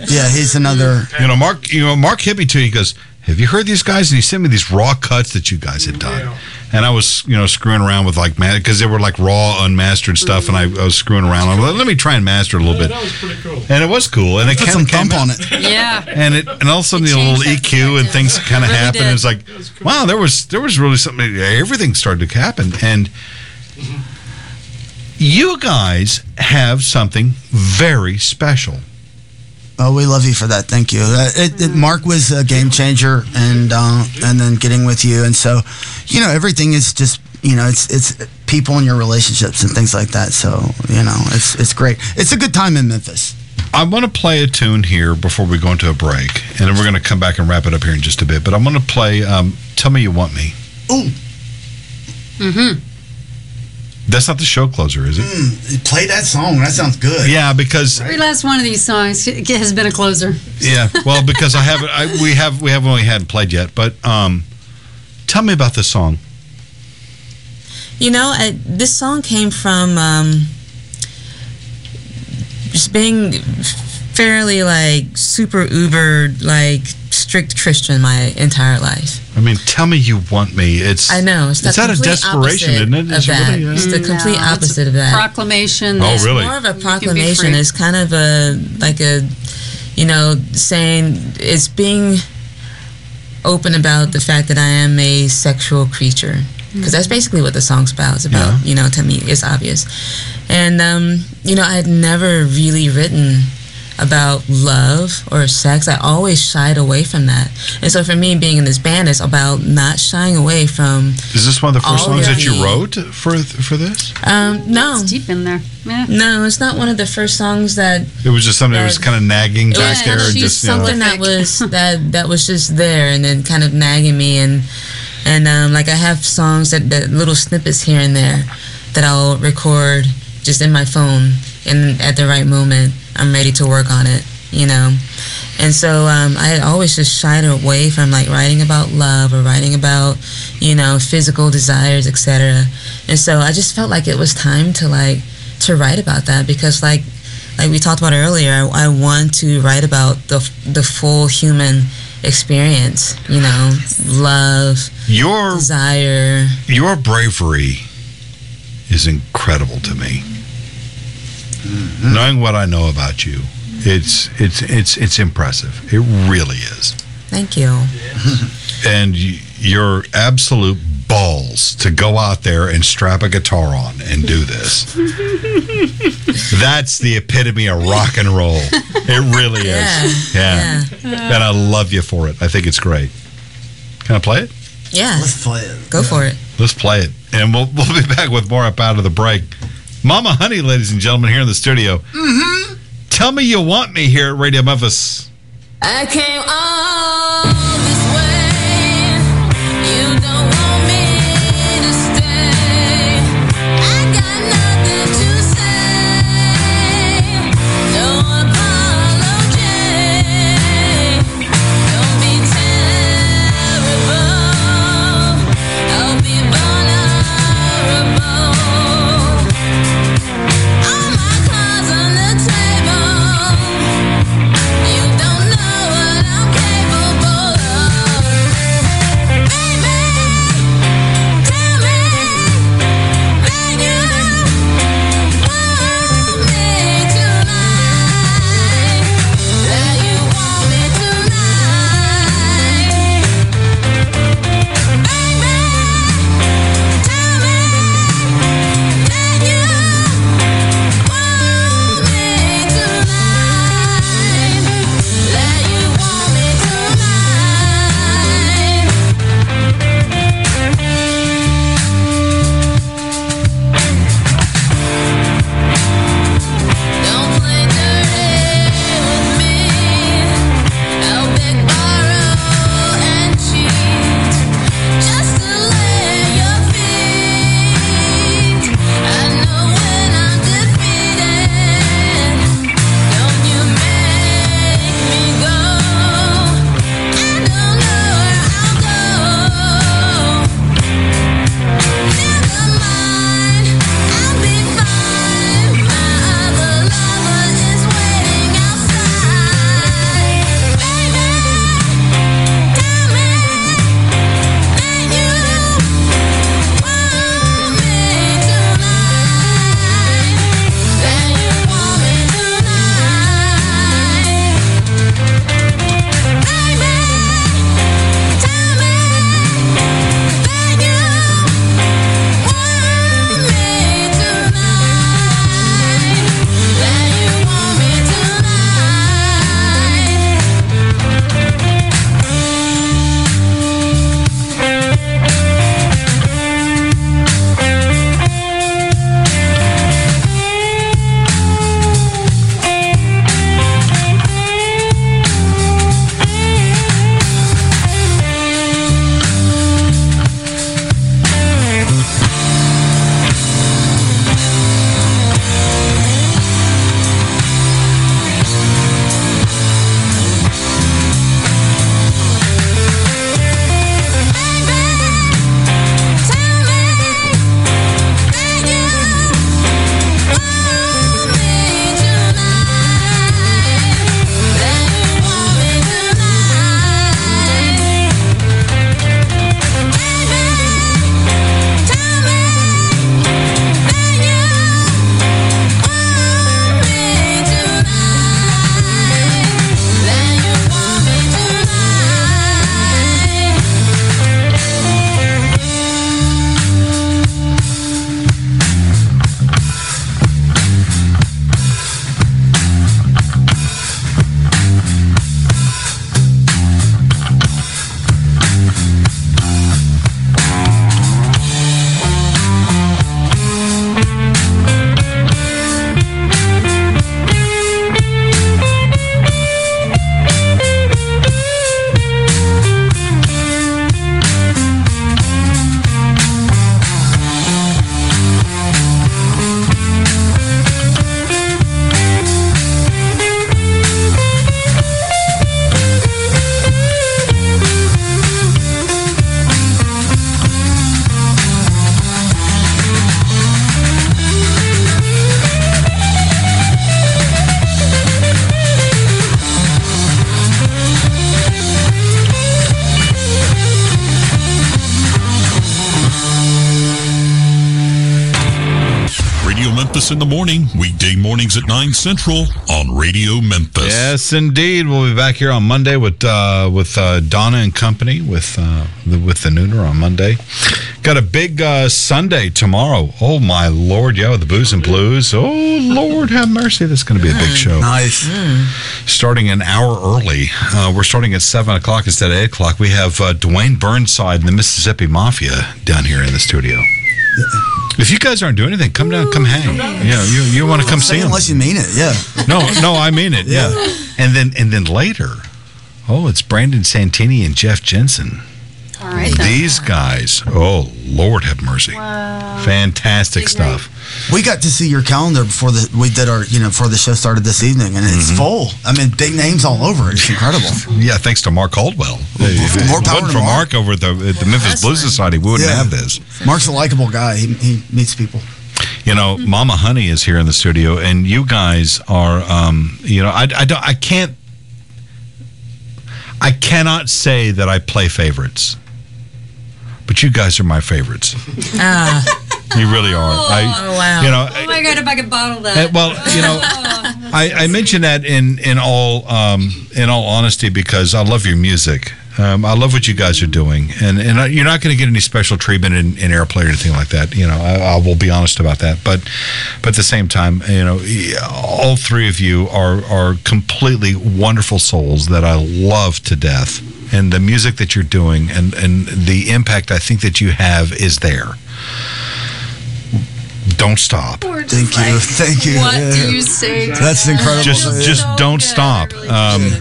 Yeah, he's mm. another. You know, Mark. You know, Mark hit me too. He goes, "Have you heard these guys?" And he sent me these raw cuts that you guys had done. And I was, you know, screwing around with like man because they were like raw, unmastered stuff, and I, I was screwing around. I'm like, let me try and master it a little bit. That was pretty cool. And it was cool, and it Put some came thump out- on it. (laughs) Yeah. and it and all of a sudden It the little EQ and things kind of It really happened. did. It's like, wow, there was there was really something. Everything started to happen, and mm-hmm. you guys have something very special. Oh, we love you for that. Thank you. Uh, it, it, Mark was a game changer, and uh, and then getting with you, and so, you know, everything is just you know, it's it's people in your relationships and things like that. So you know, it's it's great. It's a good time in Memphis. I want to play a tune here before we go into a break, and then we're going to come back and wrap it up here in just a bit. But I'm going to play um, "Tell Me You Want Me." Ooh, That's not the show closer, is it? mm, play that song. That sounds good. Yeah, because Every last one of these songs has been a closer. yeah, well, because I haven't, I, we have, we haven't really had played yet. But um, tell me about this song. You know, I, this song came from um, just being fairly like super uber like strict Christian my entire life. I mean, tell me you want me. It's I know it's the It's out of desperation, opposite isn't it? Of It's that. really, uh, It's the complete No, it's a opposite of that. Proclamation. Oh, that really? More of a You can be proclamation. free. It's kind of a like a, you know, saying it's being open about the fact that I am a sexual creature because that's basically what the song's about. It's about Yeah. you know to me it's obvious, and um, you know I had never really written about love or sex, I always shied away from that. And so for me, being in this band is about not shying away from. Is this one of the first songs that you wrote for for this? Um, no, It's deep in there. Yeah. no, it's not one of the first songs that It was just something that was Uh, kind of nagging it back was there, and she's just you know, something that was (laughs) that that was just there and then kind of nagging me and and um, like I have songs that, that little snippets here and there that I'll record just in my phone and at the right moment I'm ready to work on it you know and so um, I had always just shied away from like writing about love or writing about you know physical desires etc and so I just felt like it was time to like to write about that because like like we talked about earlier, I, I want to write about the the full human experience. You know, love, your desire. your bravery is incredible to me. Knowing what I know about you, it's it's it's it's impressive. It really is. Thank you. (laughs) and y- your absolute balls to go out there and strap a guitar on and do this. (laughs) That's the epitome of rock and roll. It really is. Yeah. And I love you for it. I think it's great. Can I play it? Yeah, Let's play it. go for it. Let's play it. And we'll, we'll be back with more up out of the break. Mama Honey, ladies and gentlemen, here in the studio. Mm-hmm. Tell me you want me here at Radio Memphis. I came all mornings at 9 Central on Radio Memphis. Yes, indeed. We'll be back here on Monday with uh, with uh, Donna and company with uh, the, with the Nooner on Monday. Got a big uh, Sunday tomorrow. Oh my lord, yeah, with the booze and blues. Oh Lord, have mercy. That's going to be a big show. Nice. Starting an hour early. Uh, we're starting at seven o'clock instead of eight o'clock. We have uh, Duwayne Burnside and the Mississippi Mafia down here in the studio. If you guys aren't doing anything, come down, come hang. Yeah, you you want to come see them? unless you mean it. Yeah. No, no, I mean it. Yeah. And then and then later, oh, it's Brandon Santini and Jeff Jensen. All right. then. (laughs) These guys, oh Lord have mercy, fantastic Big stuff. We got to see your calendar before the we did our you know before the show started this evening, and it's Mm-hmm. full. I mean, big names all over. It's incredible. Yeah, thanks to Mark Caldwell. If it More power to for Mark. Mark over at the, at the Memphis Blues. Society, we wouldn't Yeah. have this. Mark's a likable guy. He, he meets people. You know, Mama Honey is here in the studio, and you guys are, um, you know, I, I don't, I can't, I cannot say that I play favorites, but you guys are my favorites. Ah, You really are. I, oh wow. you know, Oh my god! If I could bottle that. Uh, well, you know, I, I mention that in in all um, in all honesty because I love your music. Um, I love what you guys are doing, and and I- you're not going to get any special treatment in, in airplay or anything like that. You know, I, I will be honest about that. But but at the same time, you know, all three of you are are completely wonderful souls that I love to death, and the music that you're doing and and the impact I think that you have is there. Don't stop. We're just Thank you. Thank you. What Yeah. do you say? to That's that? incredible. just Yeah. just So don't good. stop. Really Um,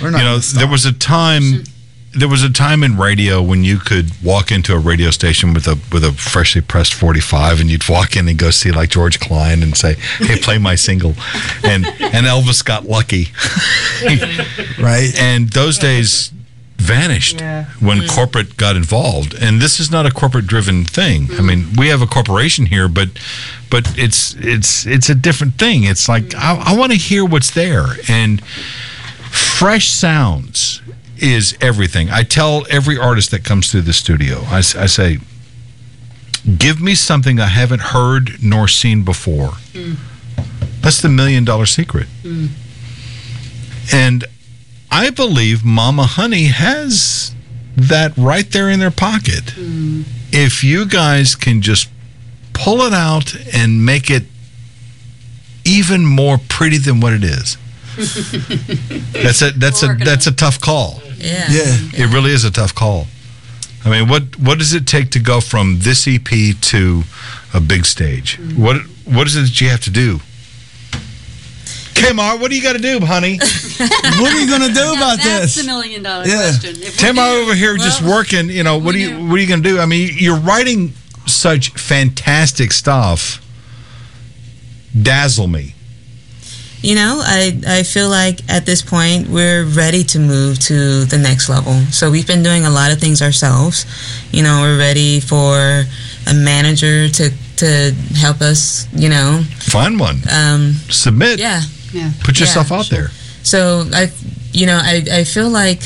We're not you know, stop. there was a time. There was a time in radio when you could walk into a radio station with a with a freshly pressed 45 and you'd walk in and go see like George Klein and say, "Hey, play my single." And and Elvis got lucky. (laughs) right. And those days vanished when mm. corporate got involved. And this is not a corporate driven thing. I mean, we have a corporation here, but but it's it's it's a different thing. It's like mm. I, I want to hear what's there and fresh sounds is everything. I tell every artist that comes through the studio, I say, give me something I haven't heard nor seen before. Mm. That's the million dollar secret. And I believe Mama Honey has that right there in their pocket. Mm. If you guys can just pull it out and make it even more pretty than what it is. (laughs) that's a that's a Working that's a tough call. yeah. Yeah. It really is a tough call. I mean, what what does it take to go from this EP to a big stage? Mm. What what is it that you have to do? Tamar, what do you got to do, honey? (laughs) what are you gonna do Now, about that's this? the million dollar Yeah. question. If we Tamar over here just working. You know, what do we you do. what are you going to do? I mean, you're writing such fantastic stuff. Dazzle me. You know, I, I feel like at this point we're ready to move to the next level. So we've been doing a lot of things ourselves. You know, we're ready for a manager to to help us. You know, Find one. um, Submit. yeah. Yeah. Put yourself Yeah, out there. So I, you know, I I feel like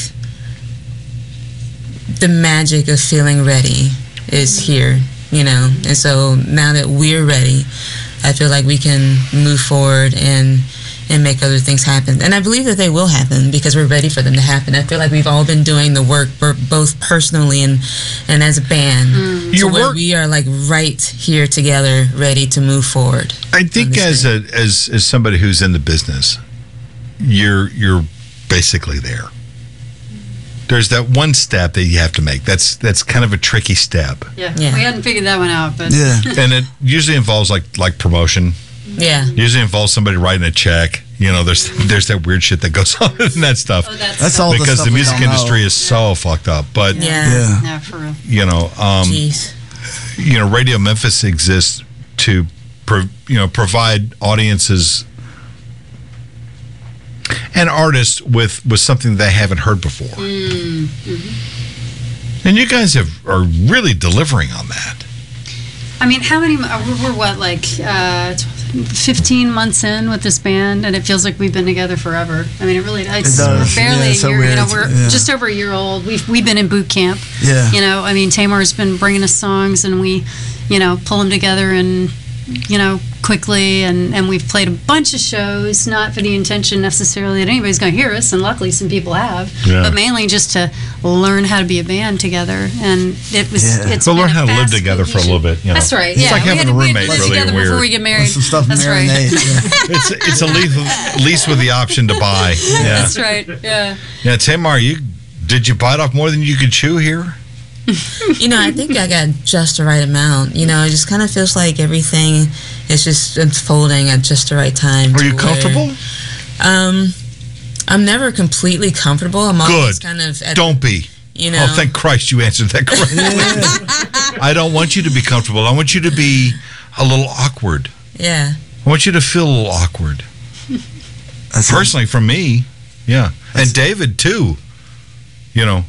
the magic of feeling ready is here. You know, and so now that we're ready, I feel like we can move forward and and make other things happen. And I believe that they will happen because we're ready for them to happen. I feel like we've all been doing the work bur- both personally and and as a band. Mm. to Your where work- we are like right here together, ready to move forward. I think as a as as somebody who's in the business, you're you're basically there. There's that one step that you have to make. That's that's kind of a tricky step, Yeah. Yeah. We hadn't figured that one out, but Yeah. and it usually involves like like promotion. Yeah. Usually involves somebody writing a check. You know, there's there's that weird shit that goes (laughs) on in that stuff oh, that's, That's all the because stuff the music don't know. industry is so fucked up. But Yeah. Yeah. Yeah, for real. you know, um, Jeez. you know, Radio Memphis exists to, pro, you know, provide audiences and artists with with something they haven't heard before. And you guys have are really delivering on that. I mean, how many? uh, We're, we're what, like uh, 15 months in with this band, and it feels like we've been together forever. I mean, it really it's It does. we're barely Yeah, a it's so year. You know, we're Yeah. just over a year old. We've we've been in boot camp. Yeah. You know, I mean, Tamar's been bringing us songs, and we, you know, pull them together and, you know, quickly, and, and we've played a bunch of shows, not for the intention necessarily that anybody's going to hear us, and luckily some people have, Yeah. but mainly just to learn how to be a band together. And it was, Yeah. it's So learn how to live fast together for a little bit, you know. That's right. It's yeah, like we having had, a roommate, to live really together weird. before we get married. Some stuff That's right. Yeah. (laughs) it's it's a lease, lease with the option to buy. Yeah, That's right. Yeah. yeah. Tamar, you did you bite off more than you could chew here? (laughs) You know, I think I got just the right amount. You know, it just kind of feels like everything is just unfolding at just the right time. Are you where- comfortable? Um, I'm never completely comfortable. I'm always Good. kind of at, Don't be. you know. Oh, thank Christ you answered that correctly. (laughs) I don't want you to be comfortable. I want you to be a little awkward. yeah. I want you to feel a little awkward. That's Personally, from me, yeah, and David too. You know,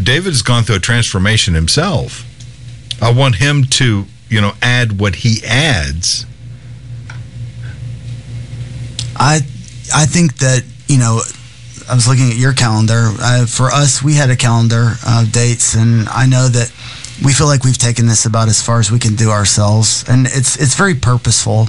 David has gone through a transformation himself. I want him to, you know, add what he adds. I I think that you know I was looking at your calendar. Uh, for us, we had a calendar of dates, and I know that we feel like we've taken this about as far as we can do ourselves, and it's it's very purposeful.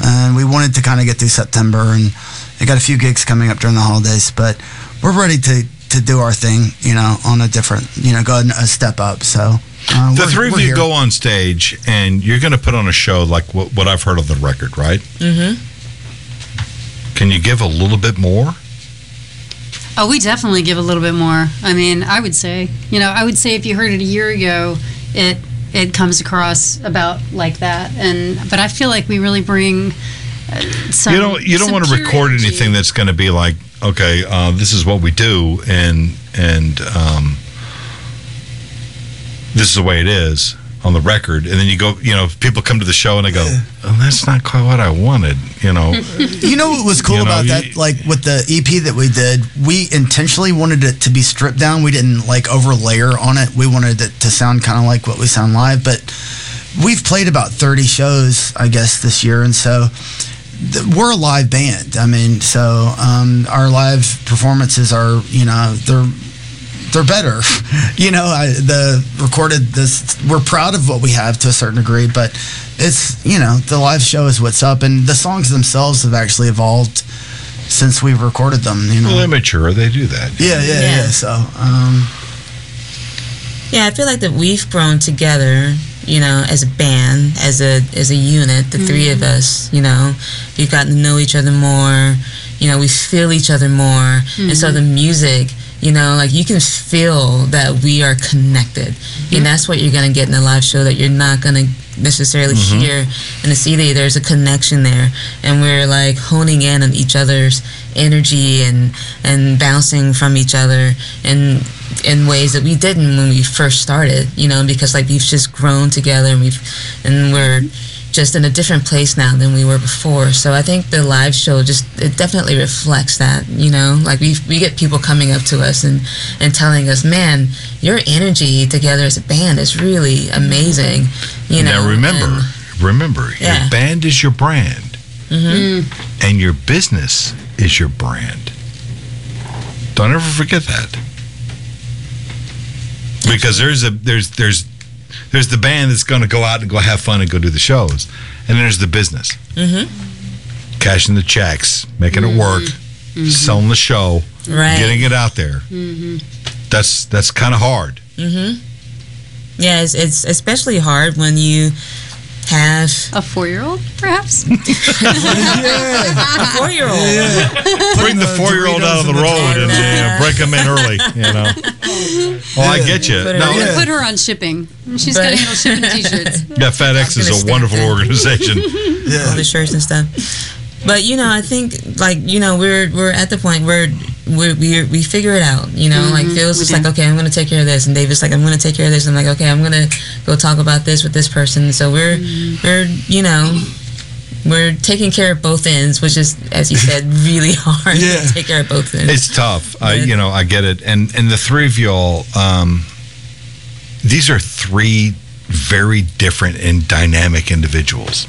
And we wanted to kind of get through September, and I got a few gigs coming up during the holidays, but we're ready to to do our thing, you know, on a different, you know, go and a step up. So uh, The three of you here. go on stage, and you're going to put on a show like what, what I've heard on the record, right? Mm-hmm. Can you give a little bit more? Oh, we definitely give a little bit more. I mean, I would say, you know, I would say if you heard it a year ago, it it comes across about like that. And but I feel like we really bring uh, some. you don't. You don't want to record energy. anything that's going to be like, okay, uh, this is what we do, and and um, this is the way it is on the record, and then you go, you know, people come to the show and they go, oh, that's not quite what I wanted, you know. (laughs) You know what was cool You know, about you- that? Like with the EP that we did, we intentionally wanted it to be stripped down. We didn't like over layer on it. We wanted it to sound kind of like what we sound live. But we've played about 30 shows, I guess, this year. And so th- we're a live band. I mean, so um, our live performances are, you know, they're they're better. (laughs) you know, I, the recorded this. We're proud of what we have to a certain degree, but it's you know the live show is what's up, and the songs themselves have actually evolved since we've recorded them. You know, Well, they mature, they do that. yeah, yeah, yeah, Yeah. So, um, Yeah, I feel like that we've grown together, you know, as a band, as a as a unit, the three of mm-hmm. us, you know. We've gotten to know each other more, you know, we feel each other more. And so the mm-hmm. music, you know, like you can feel that we are connected. And that's what you're gonna get in a live show that you're not gonna necessarily mm-hmm. here in the city. There's a connection there. And we're like honing in on each other's energy and and bouncing from each other and in ways that we didn't when we first started, you know, because like we've just grown together and we've and we're just in a different place now than we were before. So I think the live show just it definitely reflects that, you know. Like we we get people coming up to us and and telling us, "Man, your energy together as a band is really amazing." You know. now remember, and- remember, Yeah. your band is your brand, Mm. and your business is your brand. Don't ever forget that. Because there's a there's there's there's the band that's going to go out and go have fun and go do the shows, and then there's the business, Mhm. cashing the checks, making it work, selling the show, Right. getting it out there. That's that's kind of hard. Mm-hmm. Yeah, it's, it's especially hard when you have A four-year-old, perhaps. (laughs) a four-year-old. Bring the the four year old out of the the road and car. uh, break them in early. You know. (laughs) Oh, I get you. Put it No, in. yeah. Put her on shipping. She's But- got to handle shipping (laughs) T-shirts. Yeah, FedEx is a wonderful stamp it. organization. all the shirts and stuff. But you know, I think like you know we're we're at the point where we we we figure it out. You know, like Phil's just do. like, okay, I'm gonna take care of this, and David's like, I'm gonna take care of this. I'm like, okay, I'm gonna go talk about this with this person. So we're we're you know. We're taking care of both ends, which is, as you said, (laughs) really hard Yeah. to take care of both ends. It's tough. I, you know, I get it. And and the three of y'all, um, these are three very different and dynamic individuals.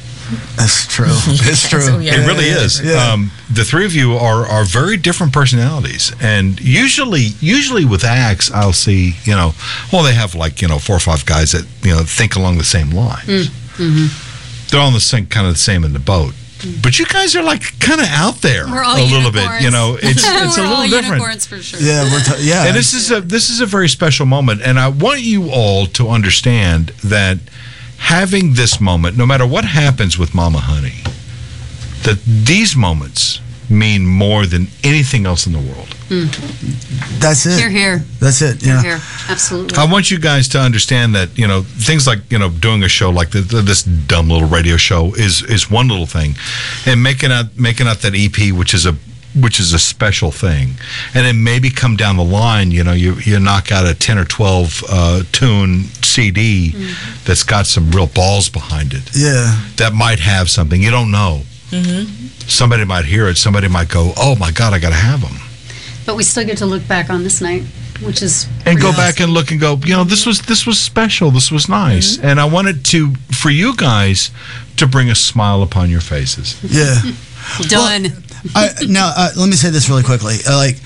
That's true. (laughs) It's true. So, yeah. It really is. Yeah. Um, the three of you are are very different personalities, and usually, usually with acts, I'll see, you know, well, they have like you know four or five guys that you know think along the same lines. Mm. Mm-hmm. they're all in the same kind of the same in the boat. Mm. But you guys are like kind of out there We're all a little bit. You know, it's (laughs) it's a We're all little different. unicorns for sure. Yeah, we're t- yeah. And this is a this is a very special moment, and I want you all to understand that having this moment, no matter what happens with Mama Honey, that these moments mean more than anything else in the world. Mm. that's it. You're here, That's it. Yeah. here. Absolutely. I want you guys to understand that you know things like you know doing a show like the, the- this dumb little radio show is is one little thing, and making out making out that EP, which is a which is a special thing, and then maybe come down the line, you know, you you knock out a ten or twelve uh, tune CD mm-hmm. that's got some real balls behind it Yeah. that might have something you don't know. Mm-hmm. Somebody might hear it. Somebody might go, "Oh my God, I got to have them." but we still get to look back on this night, which is and go pretty back and look and go you know this was this was special this was nice mm-hmm. and i wanted to for you guys to bring a smile upon your faces Yeah. (laughs) awesome. done. I, now, uh, let me say this really quickly. Uh, like,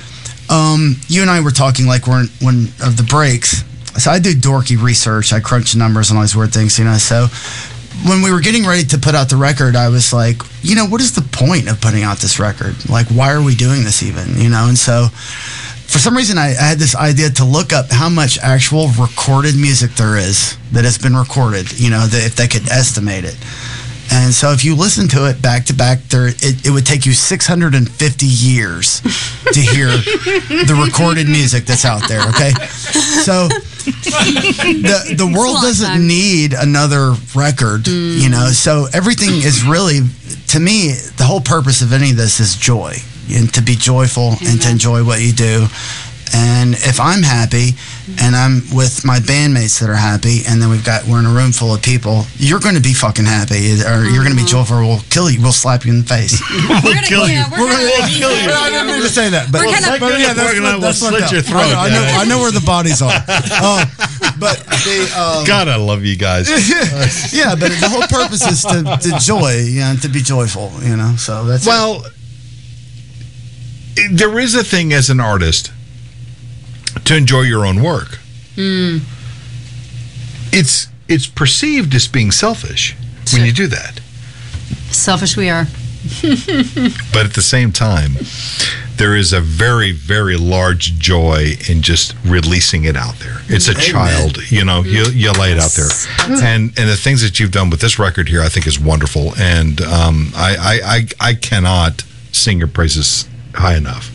um, you and I were talking like when when of the breaks. So I do dorky research. I crunch numbers and all these weird things, you know. So when we were getting ready to put out the record, I was like, you know, what is the point of putting out this record? Like, why are we doing this even? You know, and so. For some reason, I, I had this idea to look up how much actual recorded music there is that has been recorded. You know, that if they could estimate it. And so if you listen to it back to back, there it, it would take you 650 years to hear the recorded music that's out there. Okay, so the the world doesn't need another record, you know. So everything is really, to me, the whole purpose of any of this is joy and to be joyful and to enjoy what you do. And if I'm happy and I'm with my bandmates that are happy, and then we've got we're in a room full of people, you're going to be fucking happy, or you're going to be joyful. We'll kill you. We'll slap you in the face. (laughs) We're gonna kill you. We're, gonna, kill you. I didn't mean to say that, but, We're gonna- but yeah, that's, We're gonna- that's we'll slit your I know, throat, I know. I know where the bodies are. Uh, (laughs) but the um, god i love you guys (laughs) yeah, but the whole purpose is to, to joy, you know, to be joyful, you know. So that's well it- there is a thing as an artist to enjoy your own work. It's it's perceived as being selfish when you do that. Selfish we are. (laughs) but at the same time, there is a very, very large joy in just releasing it out there. It's a child, you know, you, you lay it out there, and and the things that you've done with this record here, I think, is wonderful, and um, I, I I I cannot sing your praises high enough.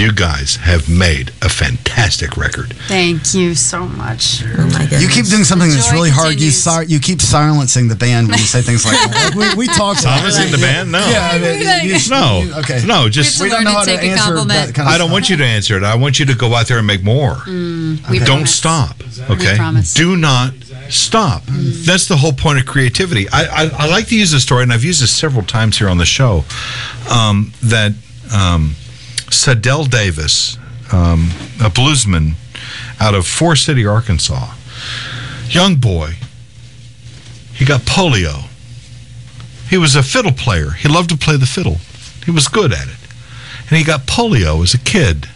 You guys have made a fantastic record. Thank you so much. Oh my goodness. You keep doing something that's really hard. You continues. si- you keep silencing the band when you say things like that. Like, we, we talk. Thomas in the band? No. Yeah, I mean, you- No, you- okay. no, just We We don't know how to to take a answer compliment. that kind of I don't stuff. want you to answer it. I want you to go out there and make more. We Don't stop. Okay. promise. Do not stop. That's the whole point of creativity. I, I, I like to use this story, and I've used this several times here on the show. Um, that um, CeDell Davis, um, a bluesman out of Four City, Arkansas, young boy, he got polio. He was a fiddle player. He loved to play the fiddle. He was good at it. And he got polio as a kid.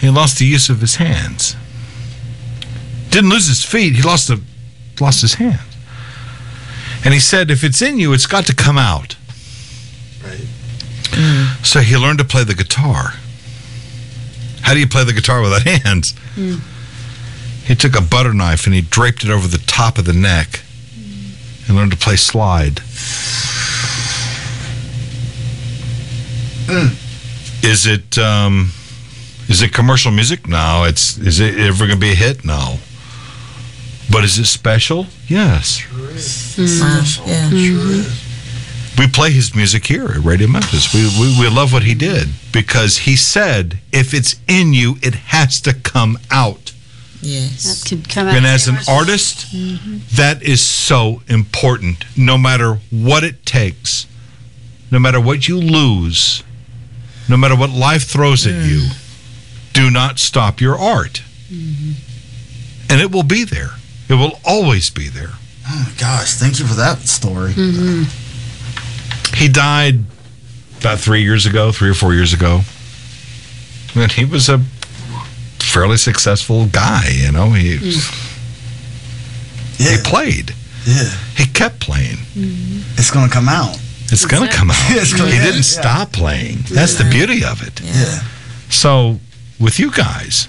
He lost the use of his hands. Didn't lose his feet. He lost the lost his hands. And he said, if it's in you, it's got to come out. So he learned to play the guitar. How do you play the guitar without (laughs) hands? He took a butter knife and he draped it over the top of the neck and learned to play slide. Is it um, is it commercial music? No. It's is it ever going to be a hit? No. But is it special? Yes. Hmm. Wow. Yeah. We play his music here at Radio Memphis. We, we we love what he did because he said if it's in you, it has to come out. Yes. That could come out. And as an artist, mm-hmm. that is so important. No matter what it takes, no matter what you lose, no matter what life throws at you, do not stop your art. Mm-hmm. And it will be there. It will always be there. Oh my gosh, thank you for that story. Mm-hmm. He died about three years ago, three or four years ago. And he was a fairly successful guy, you know. He mm. Yeah, he played. Yeah. He kept playing. Mm-hmm. It's gonna come out. It's going to it. come out. (laughs) Gonna- he yeah, didn't yeah. stop playing. That's the beauty of it. Yeah. So, with you guys,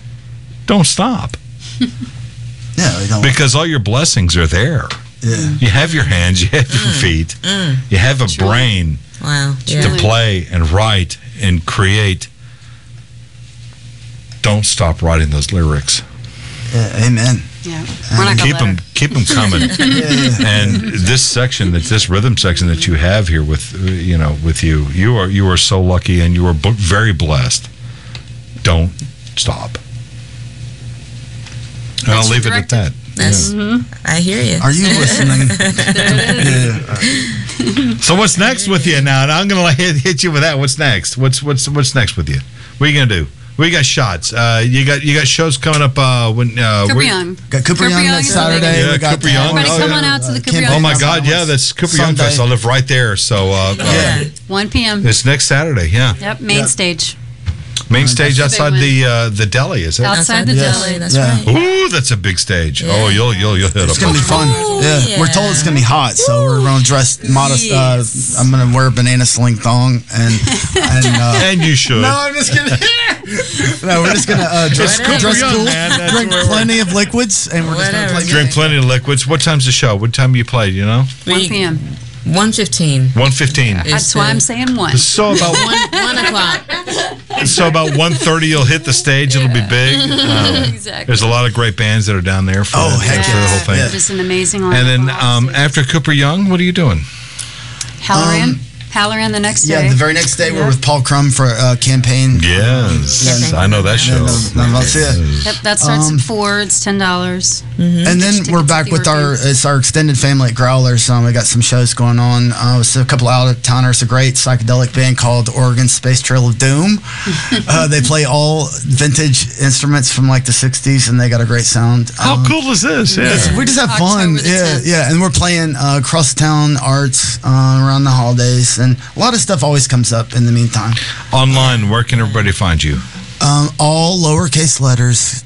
don't stop (laughs) Yeah. Don't. because all your blessings are there. Yeah. You have your hands, you have your mm. feet, mm. you have a brain Wow. to play and write and create. Don't stop writing those lyrics. yeah. Amen. Yeah. We're not gonna Keep them, keep them coming. (laughs) and this section, that this rhythm section that you have here with, you know, with you, you are you are so lucky and you are very blessed. Don't stop. And I'll That's leave it at that. That's, I hear you. Are you listening? (laughs) yeah. So what's next with you now? Now I'm gonna (laughs) hit, hit you with that. What's next? What's what's what's next with you? What are you gonna do? We got shots. Uh, you got you got shows coming up. Uh, when uh, Cooper where- Young. Got Cooper, Cooper Young Young next is the big Saturday. one. we got Cooper Young. Everybody Oh, come yeah. on out to the Cooper Campaign Young. Oh my Festival. God! Yeah, that's Cooper Young Sunday. Fest. I live right there. So uh, Yeah. 1 p.m. it's next Saturday. Yeah, Yep, main Yeah. stage. Main stage outside the uh, the deli. Is it? Outside the Yes. deli. That's Yeah. right. Ooh, that's a big stage. Oh, you'll you'll you'll hit It's a gonna be fun. Ooh, yeah. we're told it's gonna be hot, so we're gonna dress modest. Yes. Uh, I'm gonna wear a banana sling thong and (laughs) and. Uh, And you should. no, I'm just kidding. (laughs) no, we're just gonna uh, dress, dress Young, cool, man. Drink plenty of liquids, and we're just gonna play Drink plenty of liquids. What time's the show? What time you play? You know, 1 p.m. 115. one fifteen. That's why I'm saying 1. So about One, 1 o'clock. (laughs) so about one thirty, you'll hit the stage. It'll be big. Um, (laughs) Exactly. there's a lot of great bands that are down there for, Oh, for heck the whole thing. Yeah. Just an amazing And then um, after Cooper Young, what are you doing? Halloran. um, Halloran the next day. Yeah, the very next day we're with Paul Crum for a uh, campaign. Yes, I know that Yeah, show. no, no, that's it. Yep, that starts Um, at 4. It's $10. And then Tickets we're at back the with our Orpheum. it's our extended family at Growlers. Um, we got some shows going on. Uh, it's a couple out of towners. A great psychedelic band called Oregon Space Trail of Doom. (laughs) uh, they play all vintage instruments from like the '60s, and they got a great sound. How Um, cool is this? Yeah. it's- we just have fun. October the Yeah, 10th. yeah. And we're playing uh, Crosstown Arts uh, around the holidays, and a lot of stuff always comes up in the meantime. Online, where can everybody find you? Um, all lowercase letters,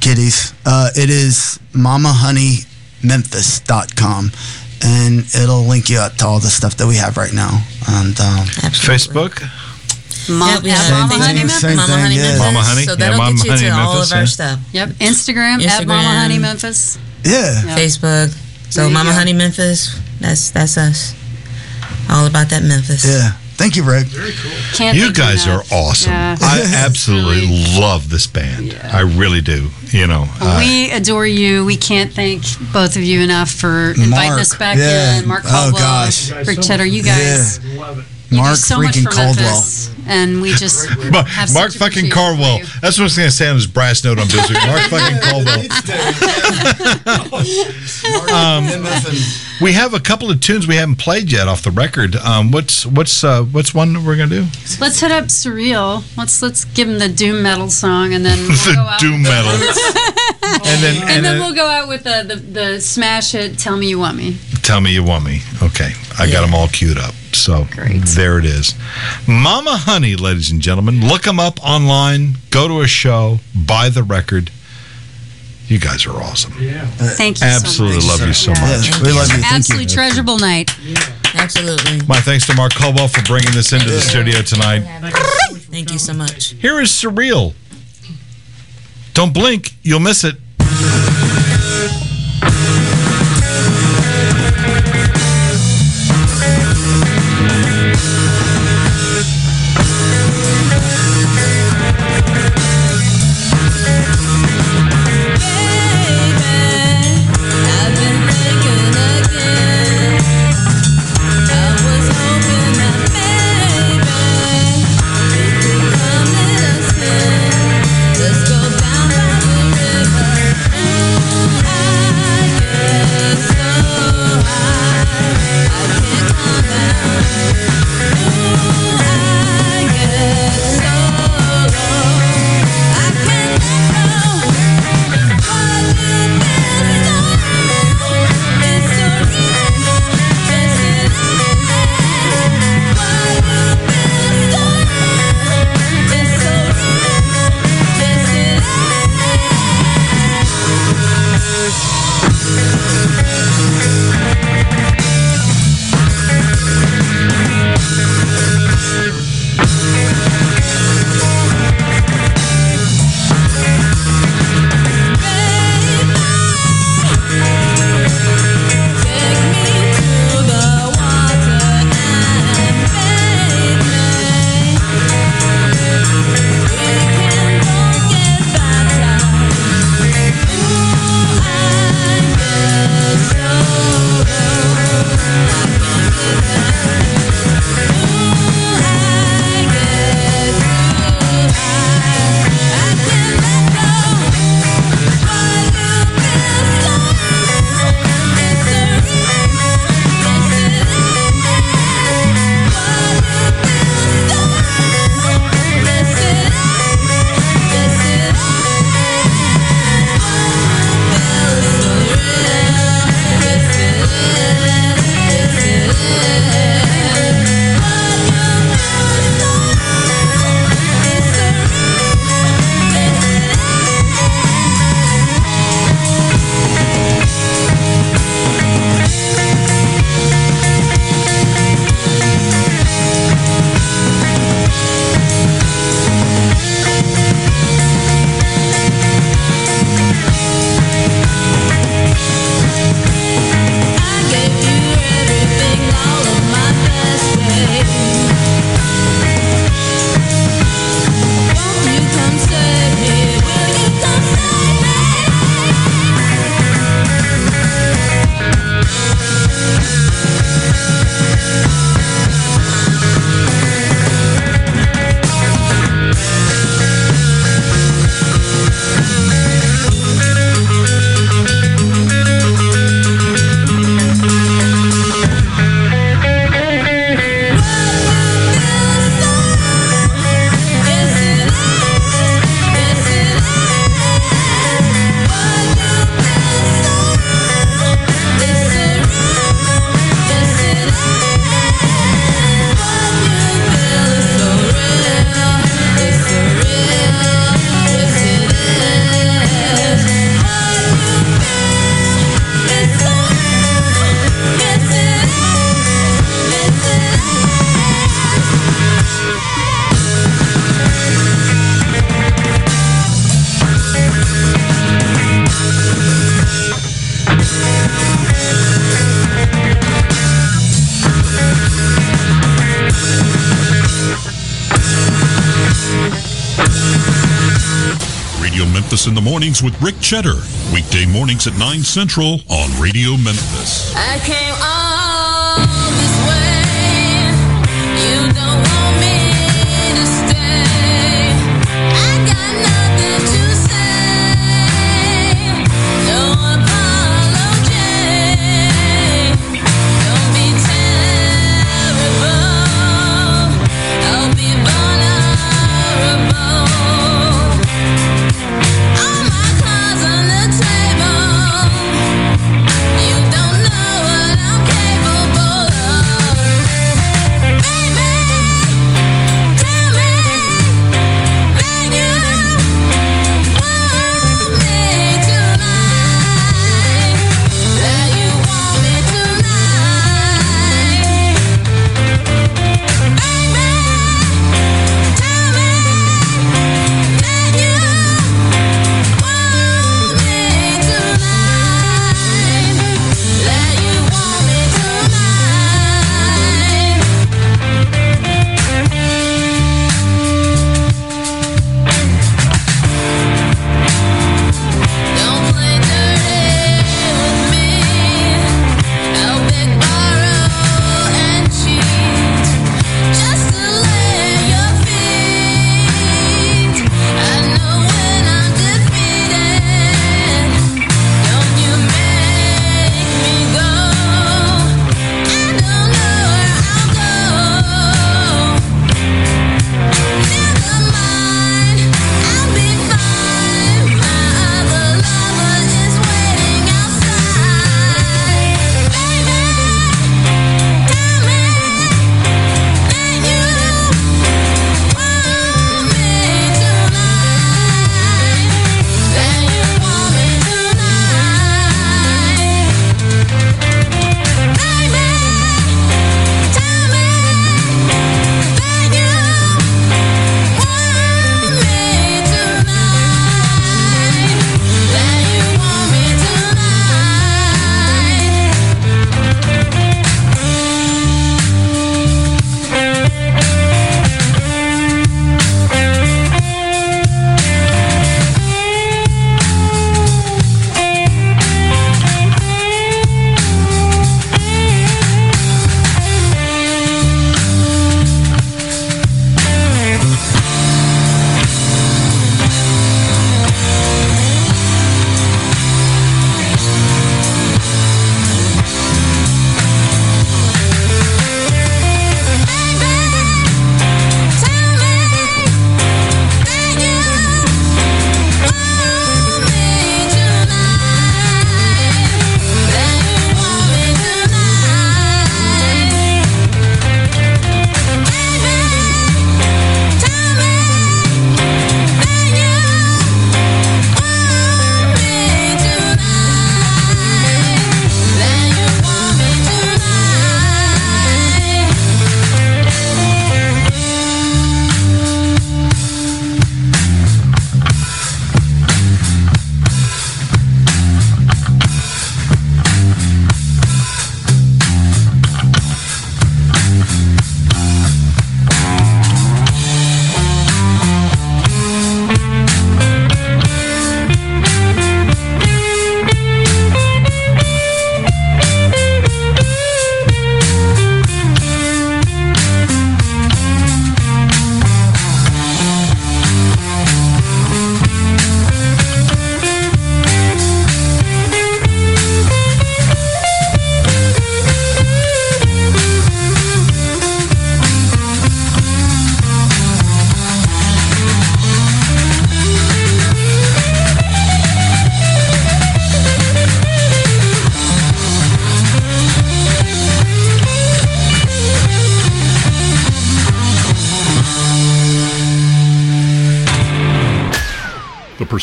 kiddies. Uh, it is mamahoney.memphis.com. And it'll link you up to all the stuff that we have right now. And um, Absolutely. Facebook? Mom, Yeah, we at have Mama Honey Memphis. Mama Honey yeah. Memphis. Mama Honey? So that'll Mama get you Honey to all of our yeah. stuff. Yep, Instagram, at Mama Honey Memphis. yeah. Yeah. Facebook. So Mama go. Honey Memphis. That's that's us. All about that Memphis. Yeah. Thank you, Rick. Can't You guys are awesome. Yeah. I absolutely love this band. I really do. You know, uh, we adore you. We can't thank both of you enough for inviting Mark, us back yeah. in. Mark Oh, Caldwell, gosh. Rick Cheddar, you guys. You Mark do so much freaking for Caldwell. Memphis, and we (laughs) just Mark, have Mark such fucking Caldwell. That's what I was going to say on his brass note on Biscuit. Mark (laughs) fucking Caldwell. We have a couple of tunes we haven't played yet off the record. Um, what's what's uh, what's one that we're going to do? Let's hit up surreal. Let's let's give him the doom metal song, and then (laughs) we'll go the out doom metal. and then And, then we'll go out with the, the the smash hit. Tell me you want me. Tell me you want me. Okay, I got them all queued up. So Great. there it is. Mama Honey, ladies and gentlemen. Look them up online. Go to a show. Buy the record. You guys are awesome. Yeah. Thank you Absolutely so much. love you so Yeah. much. Yeah, we love you. Thank Absolutely you. treasurable night. Absolutely. My thanks to Mark Caldwell for bringing this into the studio tonight. Thank you so much. Here is Surreal. Don't blink, you'll miss it. in the Mornings with Rick Cheddar. Weekday mornings at 9 Central on Radio Memphis.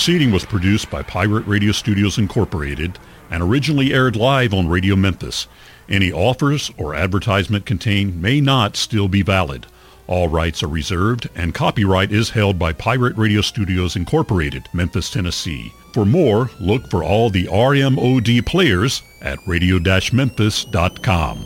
proceeding was produced by Pirate Radio Studios Incorporated and originally aired live on Radio Memphis. Any offers or advertisement contained may not still be valid. All rights are reserved and copyright is held by Pirate Radio Studios Incorporated, Memphis, Tennessee. For more, look for all the RMOD players at radio-memphis.com.